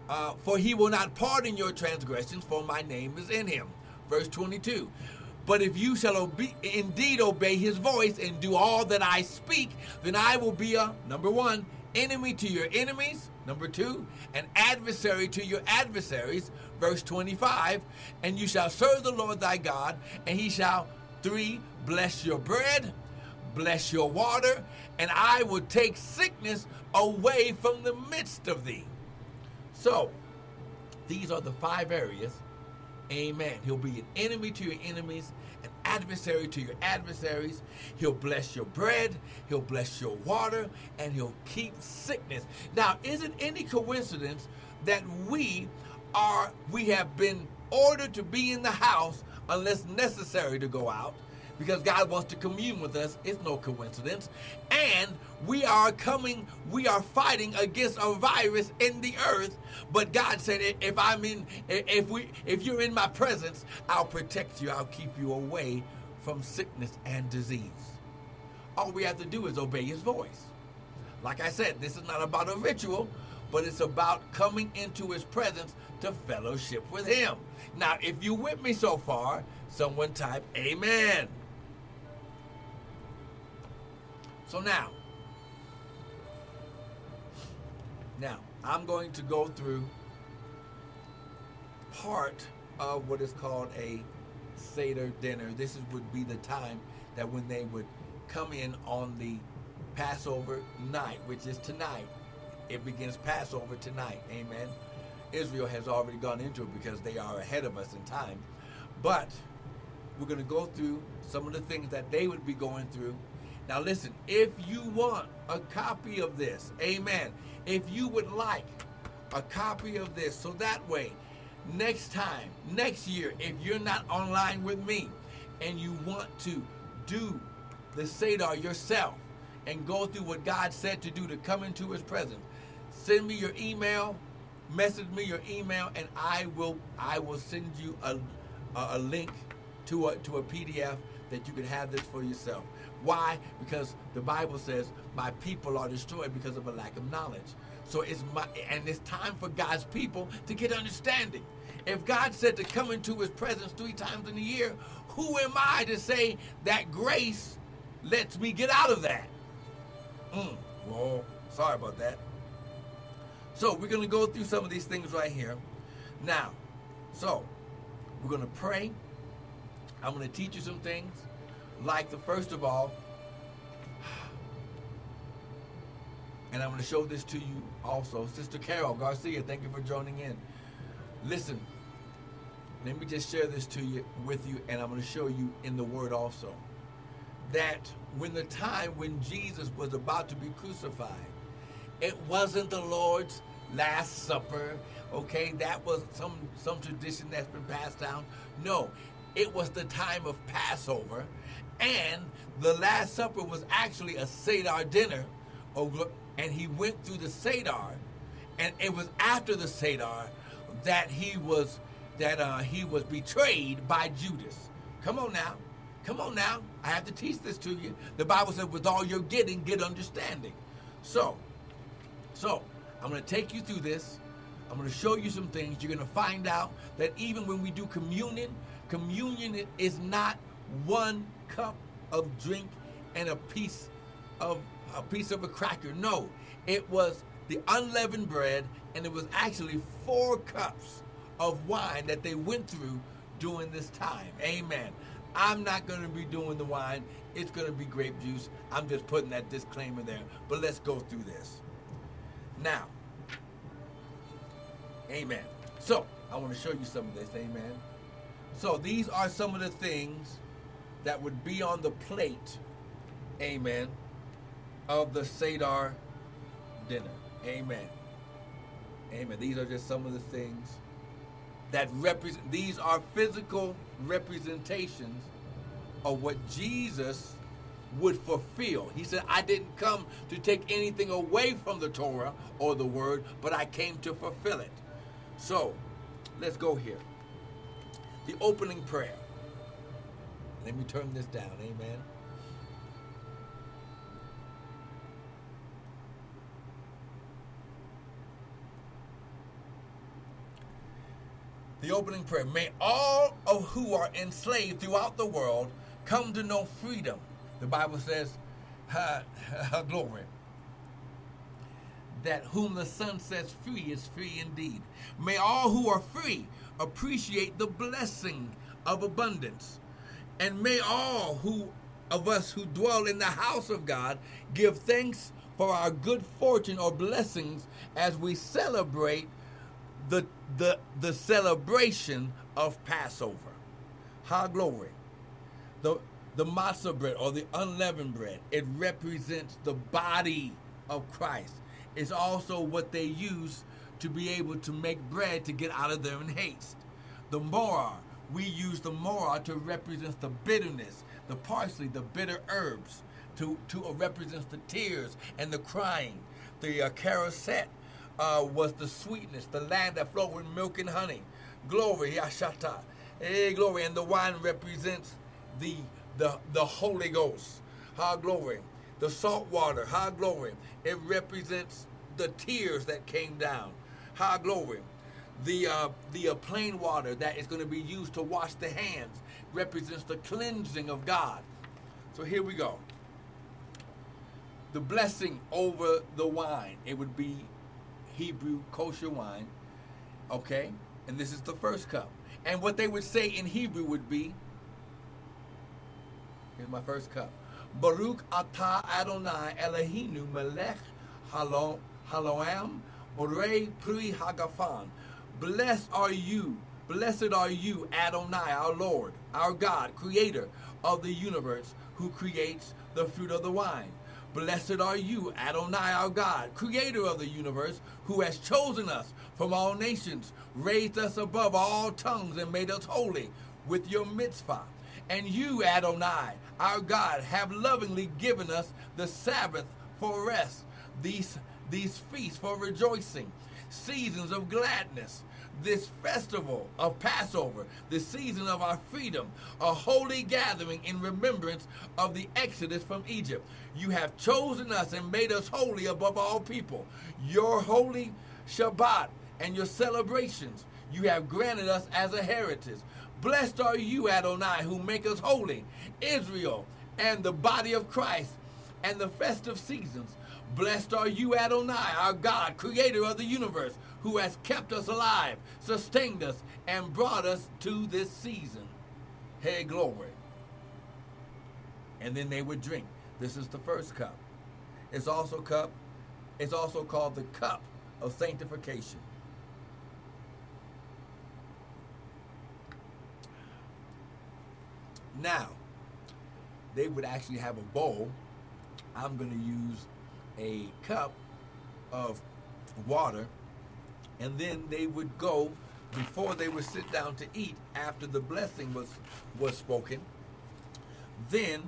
uh, for he will not pardon your transgressions, for my name is in him. Verse 22. But if you shall obe- indeed obey his voice and do all that I speak, then I will be a, number one, enemy to your enemies. Number two, an adversary to your adversaries. Verse 25. And you shall serve the Lord thy God, and he shall, three, bless your bread, bless your water, and I will take sickness away from the midst of thee. So, these are the five areas Amen. He'll be an enemy to your enemies, an adversary to your adversaries. He'll bless your bread, he'll bless your water, and he'll keep sickness. Now, is it any coincidence that we are we have been ordered to be in the house unless necessary to go out? Because God wants to commune with us. It's no coincidence. And we are coming, we are fighting against a virus in the earth. But God said, if I'm in, if we, if you're in my presence, I'll protect you. I'll keep you away from sickness and disease. All we have to do is obey His voice. Like I said, this is not about a ritual, but it's about coming into His presence to fellowship with Him. Now, if you're with me so far, someone type Amen. So now, now I'm going to go through part of what is called a Seder dinner. This is, would be the time that when they would come in on the Passover night, which is tonight. It begins Passover tonight. Amen. Israel has already gone into it because they are ahead of us in time. But we're going to go through some of the things that they would be going through now, listen, if you want a copy of this, amen, if you would like a copy of this, so that way, next time, next year, if you're not online with me and you want to do the Seder yourself and go through what God said to do to come into his presence, send me your email, message me your email, and I will I will send you a, a, a link to a, to a PDF that you can have this for yourself. Why? Because the Bible says, My people are destroyed because of a lack of knowledge. So it's my and it's time for God's people to get understanding. If God said to come into his presence three times in a year, who am I to say that grace lets me get out of that? Mm, well, sorry about that. So we're going to go through some of these things right here. Now, so we're going to pray. I'm going to teach you some things like the first of all, and I'm going to show this to you also. Sister Carol Garcia, thank you for joining in. Listen, let me just share this to you with you, and I'm going to show you in the Word also. That when the time when Jesus was about to be crucified, it wasn't the Lord's Last Supper. Okay, that was some some tradition that's been passed down. No, it was the time of Passover and the Last Supper was actually a Seder dinner, and he went through the Seder, and it was after the Seder that he was that uh, he was betrayed by Judas. Come on now, come on now. I have to teach this to you. The Bible says, "With all you're getting, get understanding." So, so I'm going to take you through this. I'm going to show you some things. You're going to find out that even when we do communion, communion is not one cup of drink and a piece of a piece of a cracker. No, it was the unleavened bread, and it was actually four cups of wine that they went through during this time. Amen. I'm not going to be doing the wine. It's going to be grape juice. I'm just putting that disclaimer there. But let's go through this. Now, amen. So, I want to show you some of this. Amen. So, these are some of the things that would be on the plate, amen, of the Seder dinner. Amen. Amen. These are just some of the things that represent, these are physical representations of what Jesus would fulfill. He said, I didn't come to take anything away from the Torah or the Word, but I came to fulfill it. So, let's go here. The opening prayer. Let me turn this down. Amen. The opening prayer. May all of who are enslaved throughout the world come to know freedom. The Bible says, glory. That whom the Son sets free is free indeed. May all who are free appreciate the blessing of abundance and may all who of us who dwell in the house of God give thanks for our good fortune or blessings as we celebrate the the the celebration of Passover. High glory. The the matzah bread or the unleavened bread, it represents the body of Christ. It's also what they use to be able to make bread to get out of there in haste. The maror, we use the maror to represent the bitterness, the parsley, the bitter herbs, to, to uh, represents the tears and the crying. The uh, charoset uh, was the sweetness, the land that flowed with milk and honey. Glory, Yashata. Hey, glory. And the wine represents the the, the Holy Ghost. High glory. The salt water. High glory. It represents the tears that came down. High glory. The, uh, the uh, plain water that is going to be used to wash the hands represents the cleansing of God. So here we go. The blessing over the wine, it would be Hebrew kosher wine. Okay? And this is the first cup. And what they would say in Hebrew would be Here's my first cup. Baruch atah Adonai Eloheinu melech halom haloam orei pri hagafan. Blessed are you, blessed are you, Adonai, our Lord, our God, creator of the universe, who creates the fruit of the wine. Blessed are you, Adonai, our God, creator of the universe, who has chosen us from all nations, raised us above all tongues, and made us holy with your mitzvah. And you, Adonai, our God, have lovingly given us the Sabbath for rest, these, these feasts for rejoicing, seasons of gladness, this festival of Passover, the season of our freedom, a holy gathering in remembrance of the exodus from Egypt. You have chosen us and made us holy above all people. Your holy Shabbat and your celebrations you have granted us as a heritage. Blessed are you, Adonai, who make us holy, Israel, and the body of Christ, and the festive seasons. Blessed are you, Adonai, our God, creator of the universe, who has kept us alive, sustained us, and brought us to this season. Hey, glory. And then they would drink. This is the first cup. It's also cup. It's also called the cup of sanctification. Now, they would actually have a bowl. I'm going to use a cup of water, and then they would go before they would sit down to eat after the blessing was was spoken. Then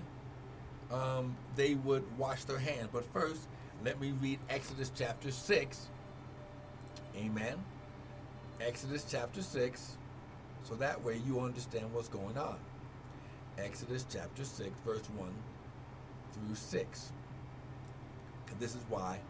um, they would wash their hands. But first, let me read Exodus chapter six. Amen. Exodus chapter six, so that way you understand what's going on. Exodus chapter 6, verse 1 through 6. And this is why.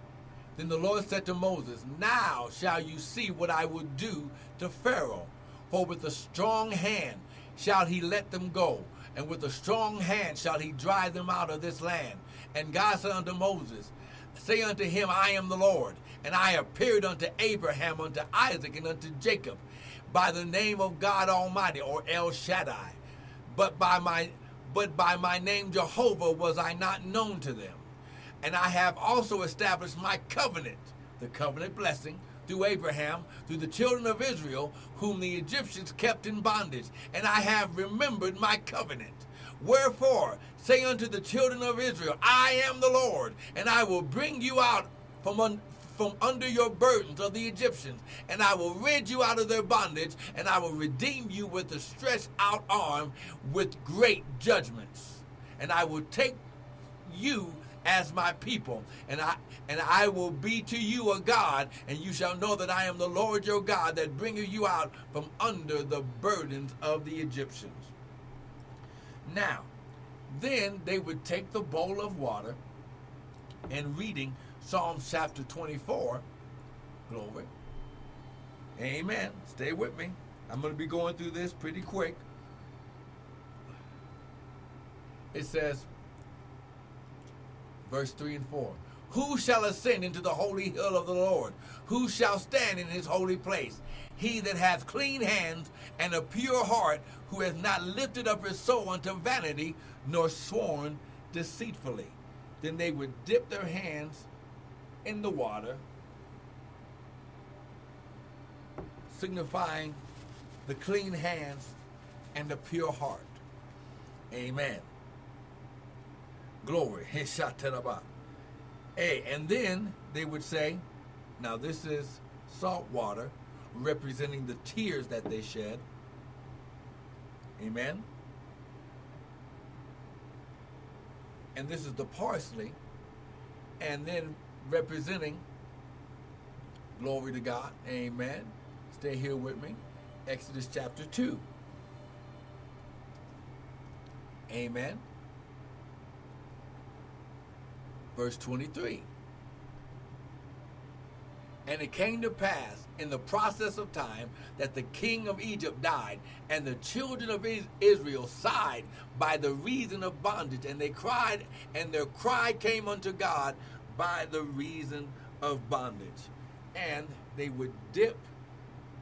Then the Lord said to Moses, Now shall you see what I will do to Pharaoh, for with a strong hand shall he let them go, and with a strong hand shall he drive them out of this land. And God said unto Moses, Say unto him, I am the Lord, and I appeared unto Abraham, unto Isaac, and unto Jacob by the name of God Almighty, or El Shaddai but by my but by my name Jehovah was I not known to them. And I have also established my covenant, the covenant blessing, through Abraham, through the children of Israel, whom the Egyptians kept in bondage. And I have remembered my covenant. Wherefore, say unto the children of Israel, I am the Lord, and I will bring you out from, un- from under your burdens of the Egyptians, and I will rid you out of their bondage, and I will redeem you with a stretched out arm with great judgments. And I will take you as my people, and I and I will be to you a God, and you shall know that I am the Lord your God that bringeth you out from under the burdens of the Egyptians. Now, then they would take the bowl of water and reading Psalms chapter 24. Glory. Amen. Stay with me. I'm going to be going through this pretty quick. It says, verse 3 and 4 Who shall ascend into the holy hill of the Lord? Who shall stand in his holy place? He that hath clean hands and a pure heart, who hath not lifted up his soul unto vanity, nor sworn deceitfully. Then they would dip their hands in the water signifying the clean hands and the pure heart. Amen. Glory. Hey, and then they would say, now this is salt water representing the tears that they shed. Amen. And this is the parsley. And then representing, glory to God. Amen. Stay here with me. Exodus chapter 2. Amen. Verse 23. And it came to pass in the process of time that the king of Egypt died, and the children of Israel sighed by the reason of bondage, and they cried, and their cry came unto God by the reason of bondage. And they would dip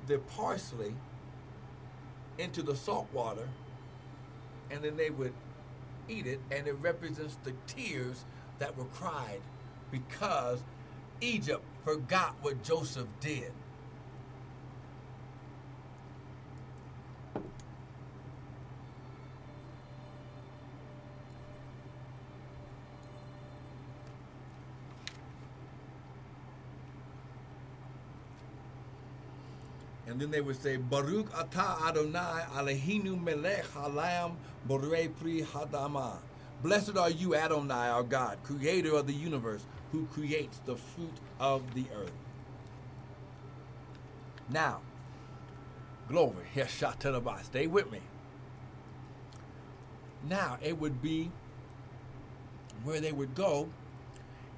the parsley into the salt water, and then they would eat it, and it represents the tears that were cried because Egypt forgot what Joseph did. And then they would say, Baruch atah Adonai Eloheinu melech halam borei pri hadama. Blessed are you, Adonai, our God, creator of the universe, who creates the fruit of the earth. Now, glory, Heshatarabah, stay with me. Now, it would be where they would go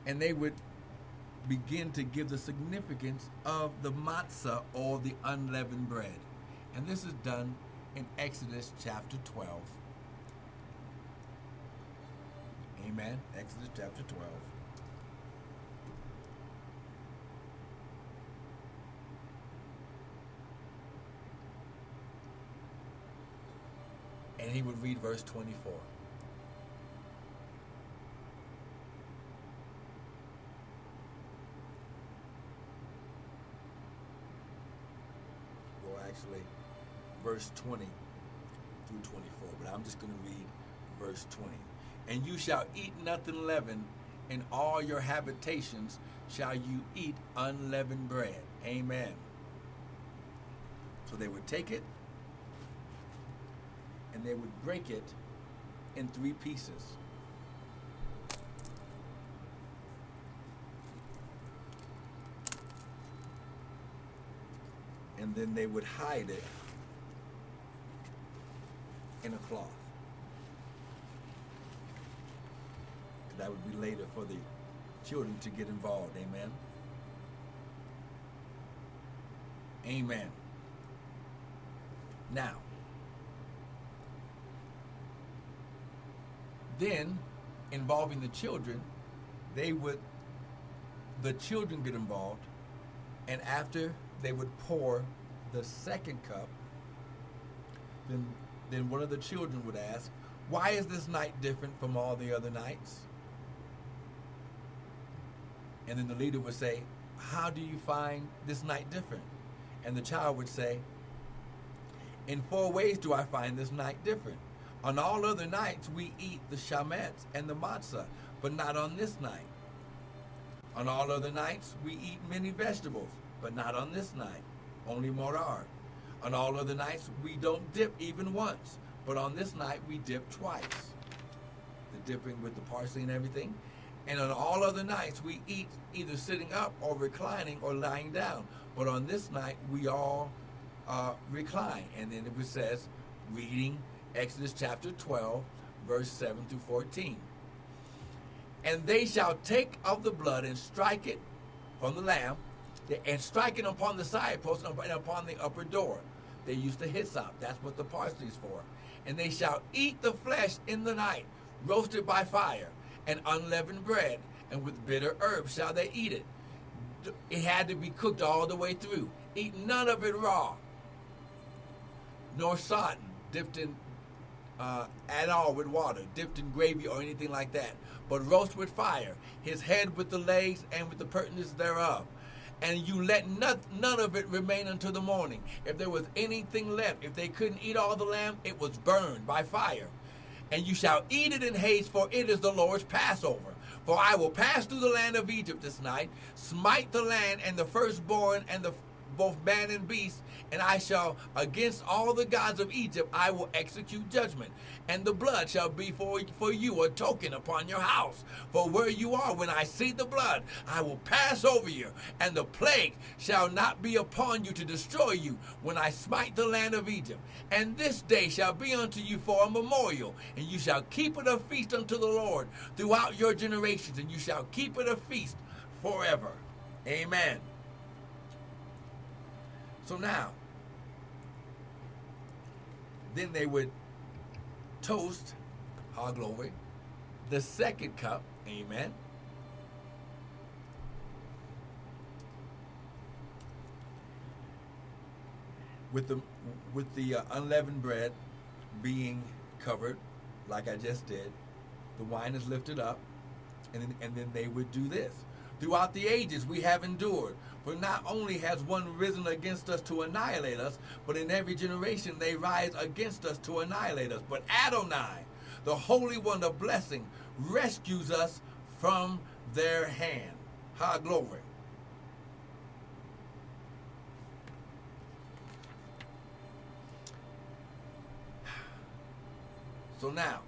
and they would begin to give the significance of the matzah or the unleavened bread. And this is done in Exodus chapter 12. Amen. Exodus chapter 12. And he would read verse 24. Verse 20 through 24, but I'm just going to read verse 20 and you shall eat nothing leavened, in all your habitations shall you eat unleavened bread. Amen. So they would take it and they would break it in three pieces. Then they would hide it in a cloth. that would be later for the children to get involved. Amen. Amen. Now, then involving the children, they would, the children get involved, and after they would pour the second cup, then, then one of the children would ask, Why is this night different from all the other nights? And then the leader would say, How do you find this night different? And the child would say, In four ways do I find this night different. On all other nights, we eat the chametz and the matzah, but not on this night. On all other nights, we eat many vegetables, but not on this night, only maror. On all other nights, we don't dip even once, but on this night, we dip twice. The dipping with the parsley and everything, and on all other nights, we eat either sitting up or reclining or lying down. But on this night, we all uh, recline. And then it says, reading Exodus chapter 12, verse 7 through 14. And they shall take of the blood and strike it from the lamb, and striking upon the side post and upon the upper door. They used the hyssop. That's what the parsley is for. And they shall eat the flesh in the night, roasted by fire and unleavened bread, and with bitter herbs shall they eat it. It had to be cooked all the way through. Eat none of it raw, nor sodden, dipped in uh, at all with water, dipped in gravy or anything like that, but roast with fire, his head with the legs and with the purtenance thereof. And you let none, none of it remain until the morning. If there was anything left, if they couldn't eat all the lamb, it was burned by fire. And you shall eat it in haste, for it is the Lord's Passover. For I will pass through the land of Egypt this night, smite the land and the firstborn and the both man and beast, and I shall against all the gods of Egypt I will execute judgment, and the blood shall be for, for you a token upon your house. For where you are, when I see the blood, I will pass over you, and the plague shall not be upon you to destroy you when I smite the land of Egypt. And this day shall be unto you for a memorial, and you shall keep it a feast unto the Lord throughout your generations, and you shall keep it a feast forever. Amen. So now, then they would toast, our glory, the second cup, amen. With the with the uh, unleavened bread being covered, like I just did, the wine is lifted up, and then, and then they would do this. Throughout the ages we have endured. For not only has one risen against us to annihilate us, but in every generation they rise against us to annihilate us. But Adonai, the Holy One of blessing, rescues us from their hand. High glory. So now,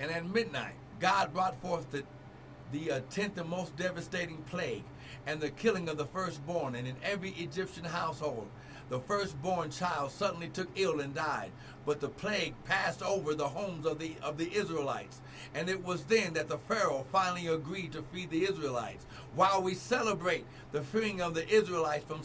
And at midnight, God brought forth the, the uh, tenth and most devastating plague and the killing of the firstborn. And in every Egyptian household, the firstborn child suddenly took ill and died. But the plague passed over the homes of the, of the Israelites. And it was then that the Pharaoh finally agreed to feed the Israelites. While we celebrate the freeing of the Israelites from,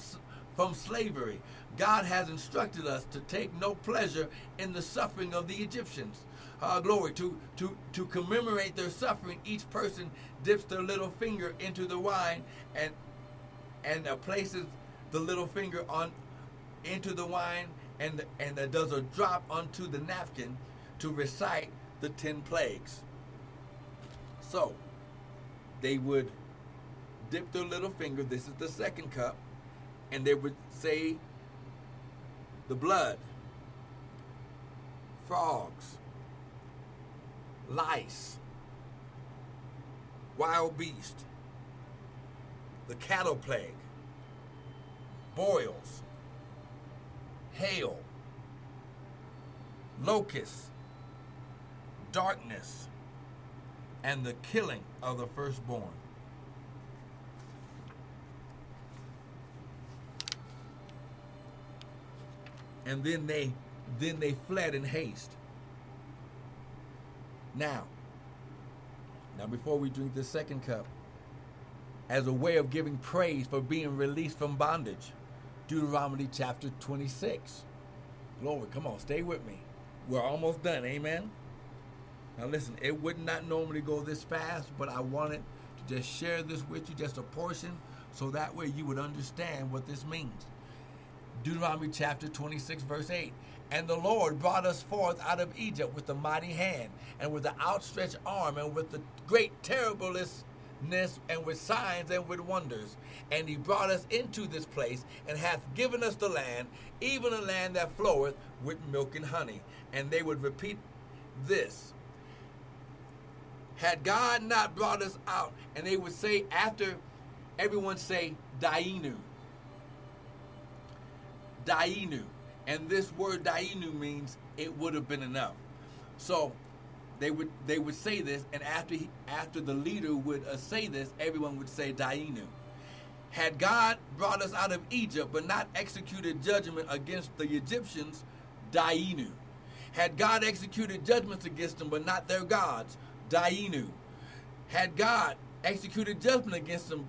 from slavery, God has instructed us to take no pleasure in the suffering of the Egyptians uh, glory, to, to, to commemorate their suffering, each person dips their little finger into the wine and, and uh, places the little finger on into the wine and, and uh, does a drop onto the napkin to recite the 10 plagues. So, they would dip their little finger, this is the second cup, and they would say the blood, frogs, lice, wild beast, the cattle plague, boils, hail, locusts, darkness, and the killing of the firstborn. And then they then they fled in haste. Now, now before we drink the second cup, as a way of giving praise for being released from bondage, Deuteronomy chapter 26. Glory, come on, stay with me. We're almost done, amen? Now listen, it would not normally go this fast, but I wanted to just share this with you, just a portion, so that way you would understand what this means. Deuteronomy chapter 26, verse 8. And the Lord brought us forth out of Egypt with a mighty hand, and with the outstretched arm, and with the great terribleness, and with signs and with wonders. And he brought us into this place, and hath given us the land, even a land that floweth with milk and honey. And they would repeat this. Had God not brought us out, and they would say after everyone say Dainu. Dainu. And this word dainu means it would have been enough. So they would they would say this, and after he, after the leader would uh, say this, everyone would say dainu. Had God brought us out of Egypt but not executed judgment against the Egyptians, dainu. Had God executed judgments against them but not their gods, dainu. Had God executed judgment against them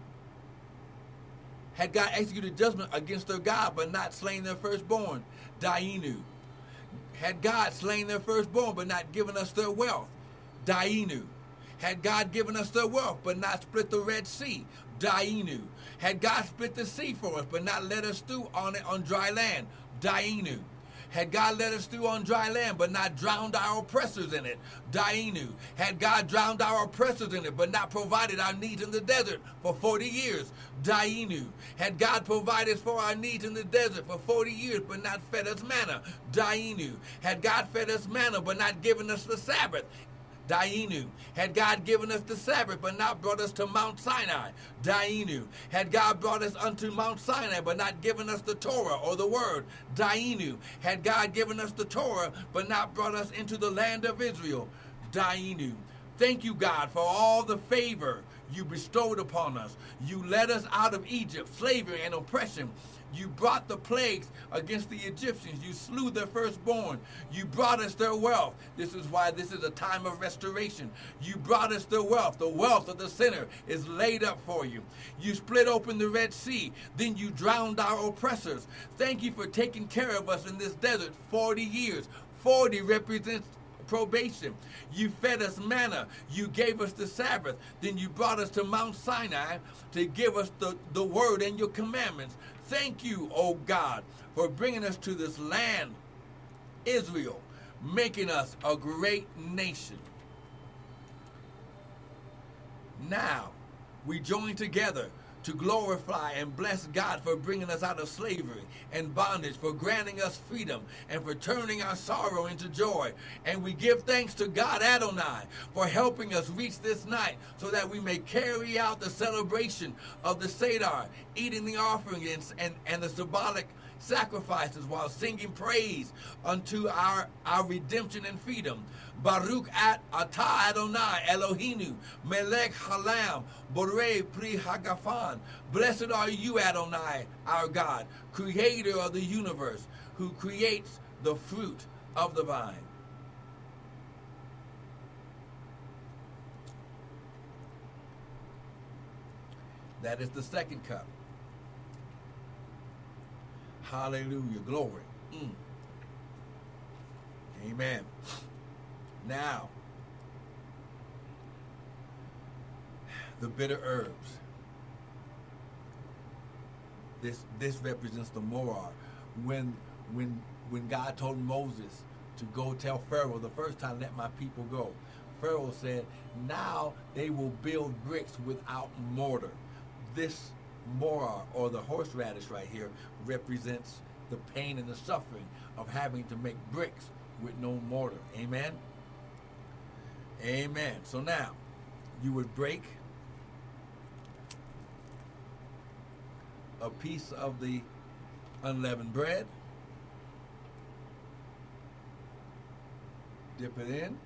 had God executed judgment against their God but not slain their firstborn, Dainu. Had God slain their firstborn but not given us their wealth, Dainu. Had God given us their wealth but not split the Red Sea, Dainu. Had God split the sea for us but not let us through on it on dry land, Dainu. Had God led us through on dry land, but not drowned our oppressors in it, Dainu. Had God drowned our oppressors in it, but not provided our needs in the desert for 40 years, Dainu. Had God provided for our needs in the desert for 40 years, but not fed us manna, Dainu. Had God fed us manna, but not given us the Sabbath, Dainu. Had God given us the Sabbath, but not brought us to Mount Sinai? Dainu. Had God brought us unto Mount Sinai, but not given us the Torah or the Word? Dainu. Had God given us the Torah, but not brought us into the land of Israel? Dainu. Thank you, God, for all the favor you bestowed upon us. You led us out of Egypt, slavery, and oppression. You brought the plagues against the Egyptians. You slew their firstborn. You brought us their wealth. This is why this is a time of restoration. You brought us their wealth. The wealth of the sinner is laid up for you. You split open the Red Sea. Then you drowned our oppressors. Thank you for taking care of us in this desert 40 years. 40 represents probation. You fed us manna. You gave us the Sabbath. Then you brought us to Mount Sinai to give us the, the word and your commandments. Thank you, O God, for bringing us to this land, Israel, making us a great nation. Now, we join together to glorify and bless God for bringing us out of slavery and bondage, for granting us freedom, and for turning our sorrow into joy. And we give thanks to God Adonai for helping us reach this night so that we may carry out the celebration of the Seder, eating the offering and, and, and the symbolic sacrifices while singing praise unto our, our redemption and freedom. Baruch at Ata Adonai Eloheinu Melech Halam Borei Pri Hagafan. Blessed are you, Adonai, our God, creator of the universe, who creates the fruit of the vine. That is the second cup. Hallelujah. Glory. Mm. Amen. Now, the bitter herbs. This this represents the maror. When when when God told Moses to go tell Pharaoh the first time, let my people go. Pharaoh said, now they will build bricks without mortar. This maror or the horseradish right here represents the pain and the suffering of having to make bricks with no mortar. Amen. Amen. So now, you would break a piece of the unleavened bread, dip it in.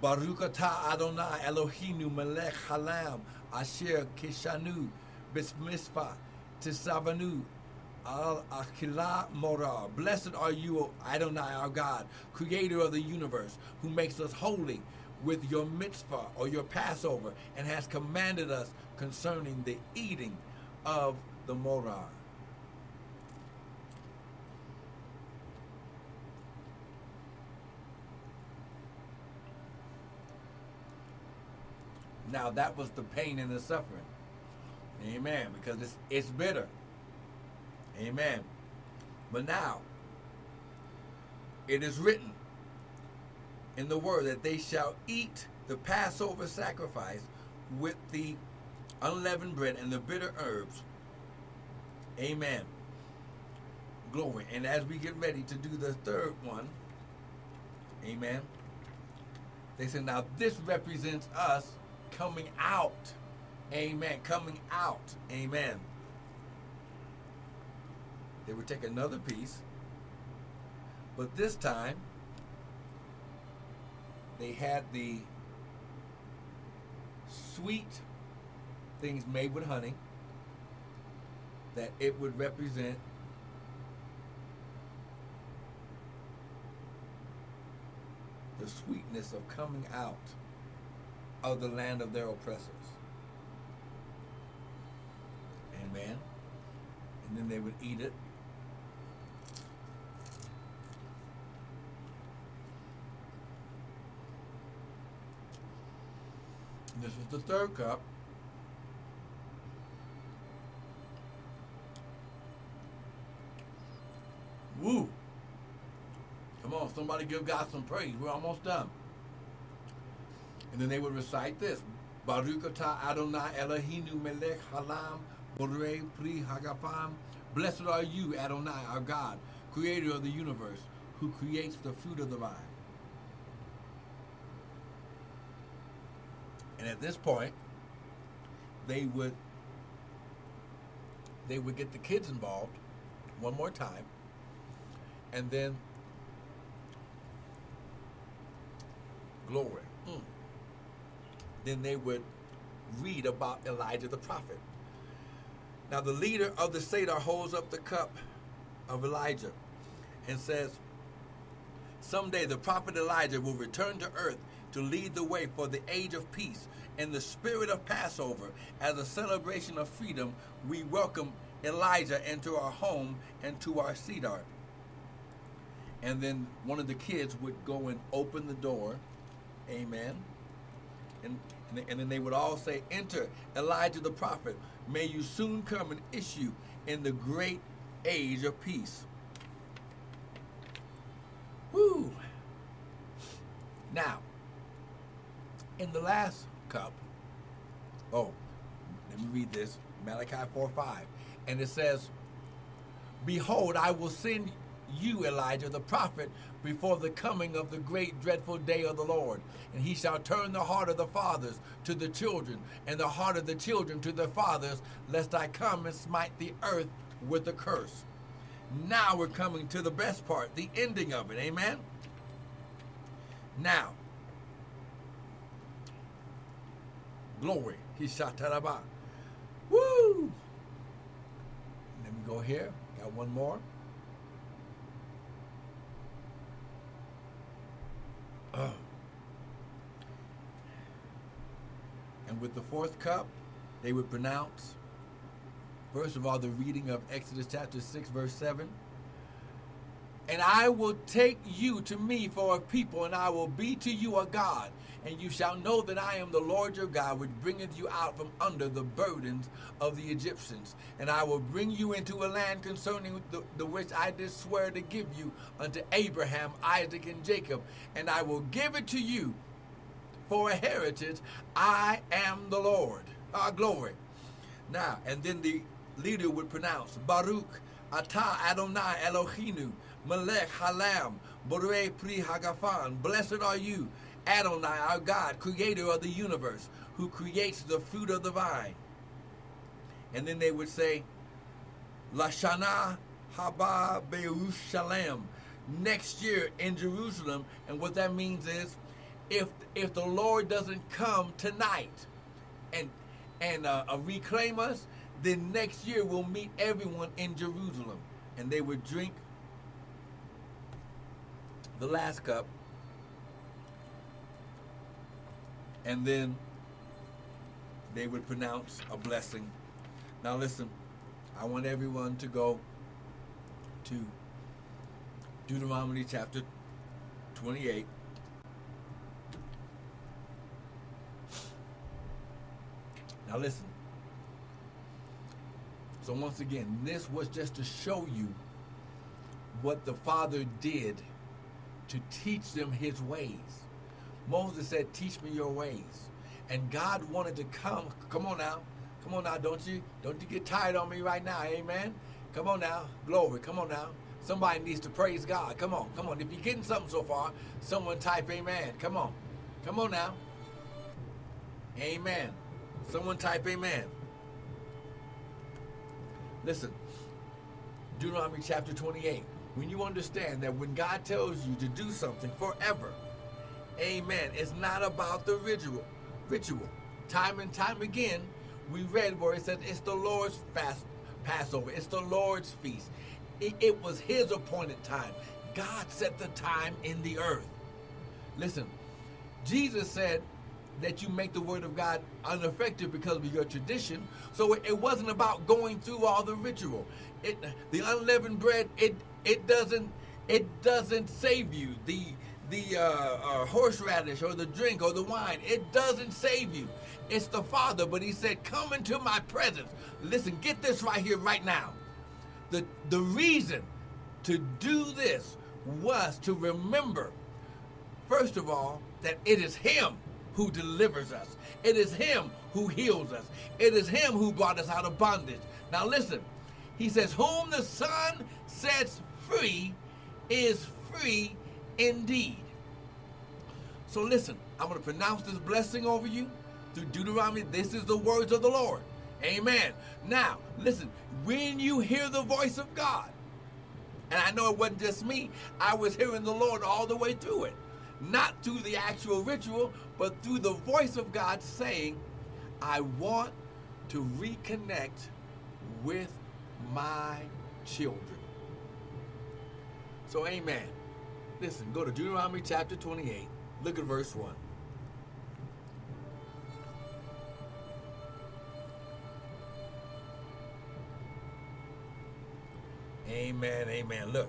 Baruch atah Adonai Eloheinu melech halam asher kishanu bismispa tisavanu Al Akila Maror. Blessed are you, Adonai, our God, creator of the universe, who makes us holy with your mitzvah or your Passover and has commanded us concerning the eating of the Maror. Now that was the pain and the suffering. Amen. Because it's, it's bitter. Amen. But now, it is written in the word that they shall eat the Passover sacrifice with the unleavened bread and the bitter herbs. Amen. Glory. And as we get ready to do the third one, amen, they said, now this represents us coming out. Amen. Coming out. Amen. They would take another piece, but this time they had the sweet things made with honey that it would represent the sweetness of coming out of the land of their oppressors. Amen. And then they would eat it This is the third cup. Woo. Come on, somebody give God some praise. We're almost done. And then they would recite this. Baruch atah Adonai Eloheinu melech halam pri hagafan. Blessed are you, Adonai, our God, creator of the universe, who creates the fruit of the vine. And at this point, they would they would get the kids involved one more time, and then glory. Mm. Then they would read about Elijah the prophet. Now the leader of the Seder holds up the cup of Elijah and says, Someday the prophet Elijah will return to earth to lead the way for the age of peace. In the spirit of Passover, as a celebration of freedom, we welcome Elijah into our home and to our Seder. And then one of the kids would go and open the door. Amen. And, and then they would all say, Enter Elijah the prophet. May you soon come and issue in the great age of peace. Woo! Now, in the last cup, oh, let me read this Malachi 4 5. And it says, Behold, I will send you, Elijah the prophet, before the coming of the great dreadful day of the Lord. And he shall turn the heart of the fathers to the children, and the heart of the children to their fathers, lest I come and smite the earth with a curse. Now we're coming to the best part, the ending of it. Amen? Now, glory. He Woo! Let me go here. Got one more. Uh. And with the fourth cup, they would pronounce, first of all, the reading of Exodus chapter 6, verse 7. And I will take you to me for a people, and I will be to you a God. And you shall know that I am the Lord your God, which bringeth you out from under the burdens of the Egyptians. And I will bring you into a land concerning the, the which I did swear to give you unto Abraham, Isaac, and Jacob. And I will give it to you for a heritage. I am the Lord. Our glory. Now, and then the leader would pronounce Baruch Atah Adonai Eloheinu Melech Halam Borei Pri Hagafan. Blessed are you, Adonai, our God, creator of the universe, who creates the fruit of the vine. And then they would say, Lashana Haba Beushalem. Next year in Jerusalem. And what that means is if if the Lord doesn't come tonight and and uh, uh, reclaim us, then next year we'll meet everyone in Jerusalem, and they would drink the last cup, and then they would pronounce a blessing. Now listen, I want everyone to go to Deuteronomy chapter 28. Now listen. So once again, this was just to show you what the Father did to teach them his ways. Moses said, Teach me your ways. And God wanted to come. Come on now. Come on now. Don't you don't you get tired on me right now. Amen. Come on now. Glory. Come on now. Somebody needs to praise God. Come on. Come on. If you're getting something so far, someone type amen. Come on. Come on now. Amen. Someone type amen. Listen, Deuteronomy chapter 28. When you understand that when God tells you to do something forever, amen, it's not about the ritual. Ritual. Time and time again, we read where it says it's the Lord's fast, Passover, it's the Lord's feast. It, it was His appointed time. God set the time in the earth. Listen, Jesus said, that you make the word of God ineffective because of your tradition. So it, wasn't about going through all the ritual. It, the unleavened bread, it it doesn't it doesn't save you. The the uh, uh, horseradish or the drink or the wine, it doesn't save you. It's the Father, but He said, "Come into My presence." Listen, get this right here, right now. The the reason to do this was to remember, first of all, that it is Him who delivers us. It is Him who heals us. It is Him who brought us out of bondage. Now listen, He says, Whom the Son sets free is free indeed. So listen, I'm going to pronounce this blessing over you through Deuteronomy. This is the words of the Lord. Amen. Now, listen, when you hear the voice of God, and I know it wasn't just me, I was hearing the Lord all the way through it. Not through the actual ritual, but through the voice of God saying, I want to reconnect with my children. So, amen. Listen, go to Deuteronomy chapter 28, look at verse 1. Amen, amen. Look,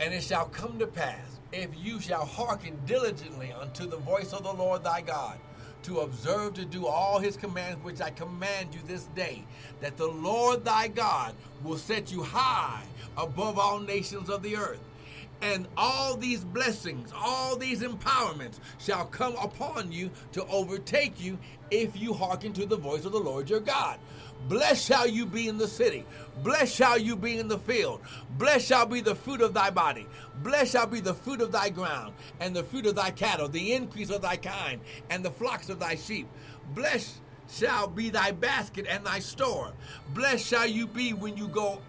and it shall come to pass, if you shall hearken diligently unto the voice of the Lord thy God, to observe to do all his commands which I command you this day, that the Lord thy God will set you high above all nations of the earth. And all these blessings, all these empowerments shall come upon you to overtake you if you hearken to the voice of the Lord your God. Blessed shall you be in the city. Blessed shall you be in the field. Blessed shall be the fruit of thy body. Blessed shall be the fruit of thy ground, and the fruit of thy cattle, the increase of thy kind, and the flocks of thy sheep. Blessed shall be thy basket and thy store. Blessed shall you be when you go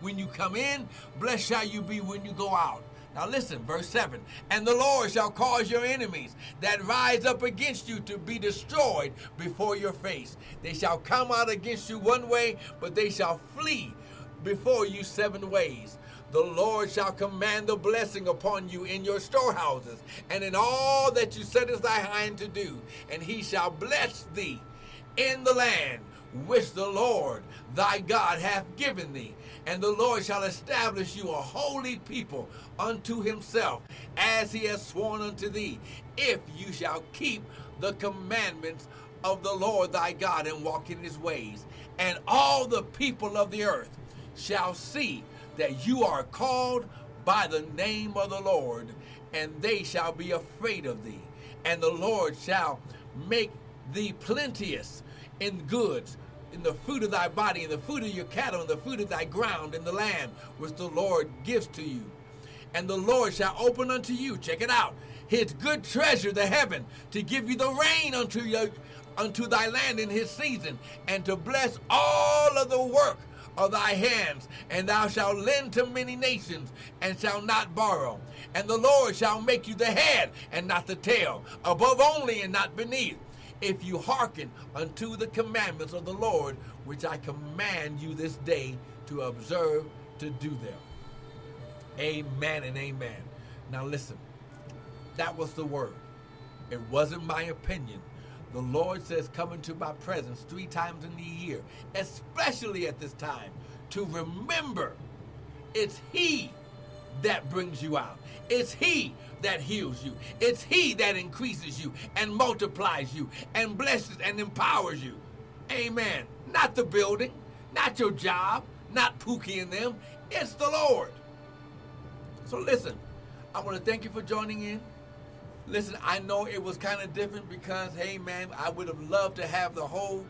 when you come in, blessed shall you be when you go out. Now listen, verse 7 And the Lord shall cause your enemies that rise up against you to be destroyed before your face. They shall come out against you one way, but they shall flee before you seven ways. The Lord shall command the blessing upon you in your storehouses and in all that you settest thy hand to do, and he shall bless thee in the land which the Lord thy God hath given thee. And the Lord shall establish you a holy people unto himself, as he has sworn unto thee, if you shall keep the commandments of the Lord thy God and walk in his ways. And all the people of the earth shall see that you are called by the name of the Lord, and they shall be afraid of thee. And the Lord shall make thee plenteous in goods, in the fruit of thy body, in the fruit of your cattle, in the fruit of thy ground, in the land which the Lord gives to you. And the Lord shall open unto you, check it out, his good treasure, the heaven, to give you the rain unto your unto thy land in his season, and to bless all of the work of thy hands, and thou shalt lend to many nations, and shalt not borrow. And the Lord shall make you the head and not the tail, above only and not beneath if you hearken unto the commandments of the Lord, which I command you this day to observe to do them. Amen and amen. Now listen, that was the word. It wasn't my opinion. The Lord says, Come into my presence three times in the year, especially at this time, to remember it's He that brings you out. It's He that heals you. It's He that increases you and multiplies you and blesses and empowers you. Amen. Not the building, not your job, not Pookie and them. It's the Lord. So listen, I want to thank you for joining in. Listen, I know it was kind of different because, hey man, I would have loved to have the whole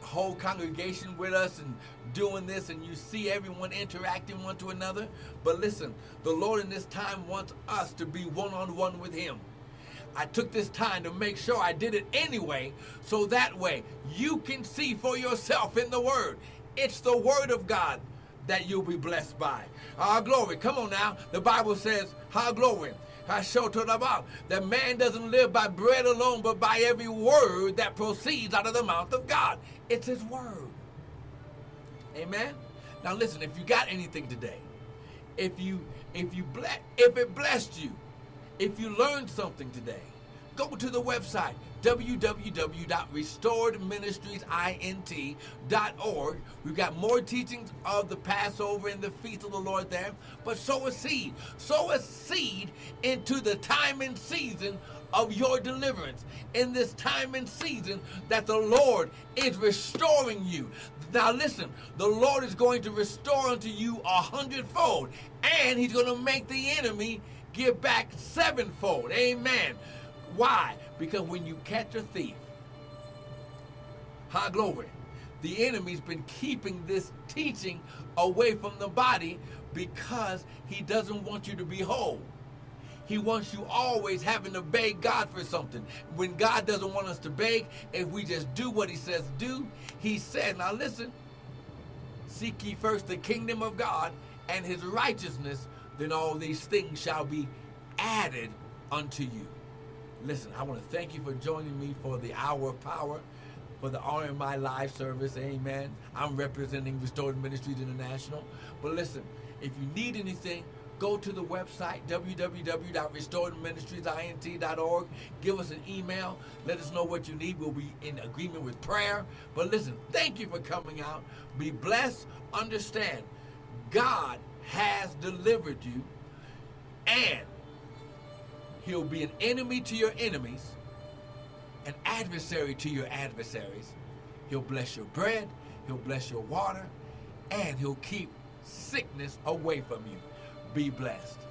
whole congregation with us and doing this and you see everyone interacting one to another. But listen, the Lord in this time wants us to be one on one with Him. I took this time to make sure I did it anyway, so that way you can see for yourself in the Word. It's the Word of God that you'll be blessed by. Our glory. Come on now. The Bible says, Our glory. I show to the about that man doesn't live by bread alone, but by every word that proceeds out of the mouth of God. It's His word. Amen. Now listen, if you got anything today, if you if you ble- if it blessed you, if you learned something today, go to the website www.restoredministriesint.org. We've got more teachings of the Passover and the feast of the Lord there. But sow a seed. Sow a seed into the time and season of your deliverance in this time and season that the Lord is restoring you. Now, listen, the Lord is going to restore unto you a hundredfold, and He's going to make the enemy give back sevenfold. Amen. Why? Because when you catch a thief, high glory, the enemy's been keeping this teaching away from the body because he doesn't want you to be whole. He wants you always having to beg God for something. When God doesn't want us to beg, if we just do what He says do, He said, now listen, seek ye first the kingdom of God and His righteousness, then all these things shall be added unto you. Listen, I want to thank you for joining me for the hour of power, for the RMI Live service. Amen. I'm representing Restored Ministries International. But listen, if you need anything, go to the website www.restoredministriesint.org. Give us an email. Let us know what you need. We'll be in agreement with prayer. But listen, thank you for coming out. Be blessed. Understand, God has delivered you, and He'll be an enemy to your enemies, an adversary to your adversaries. He'll bless your bread, He'll bless your water, and He'll keep sickness away from you. Be blessed.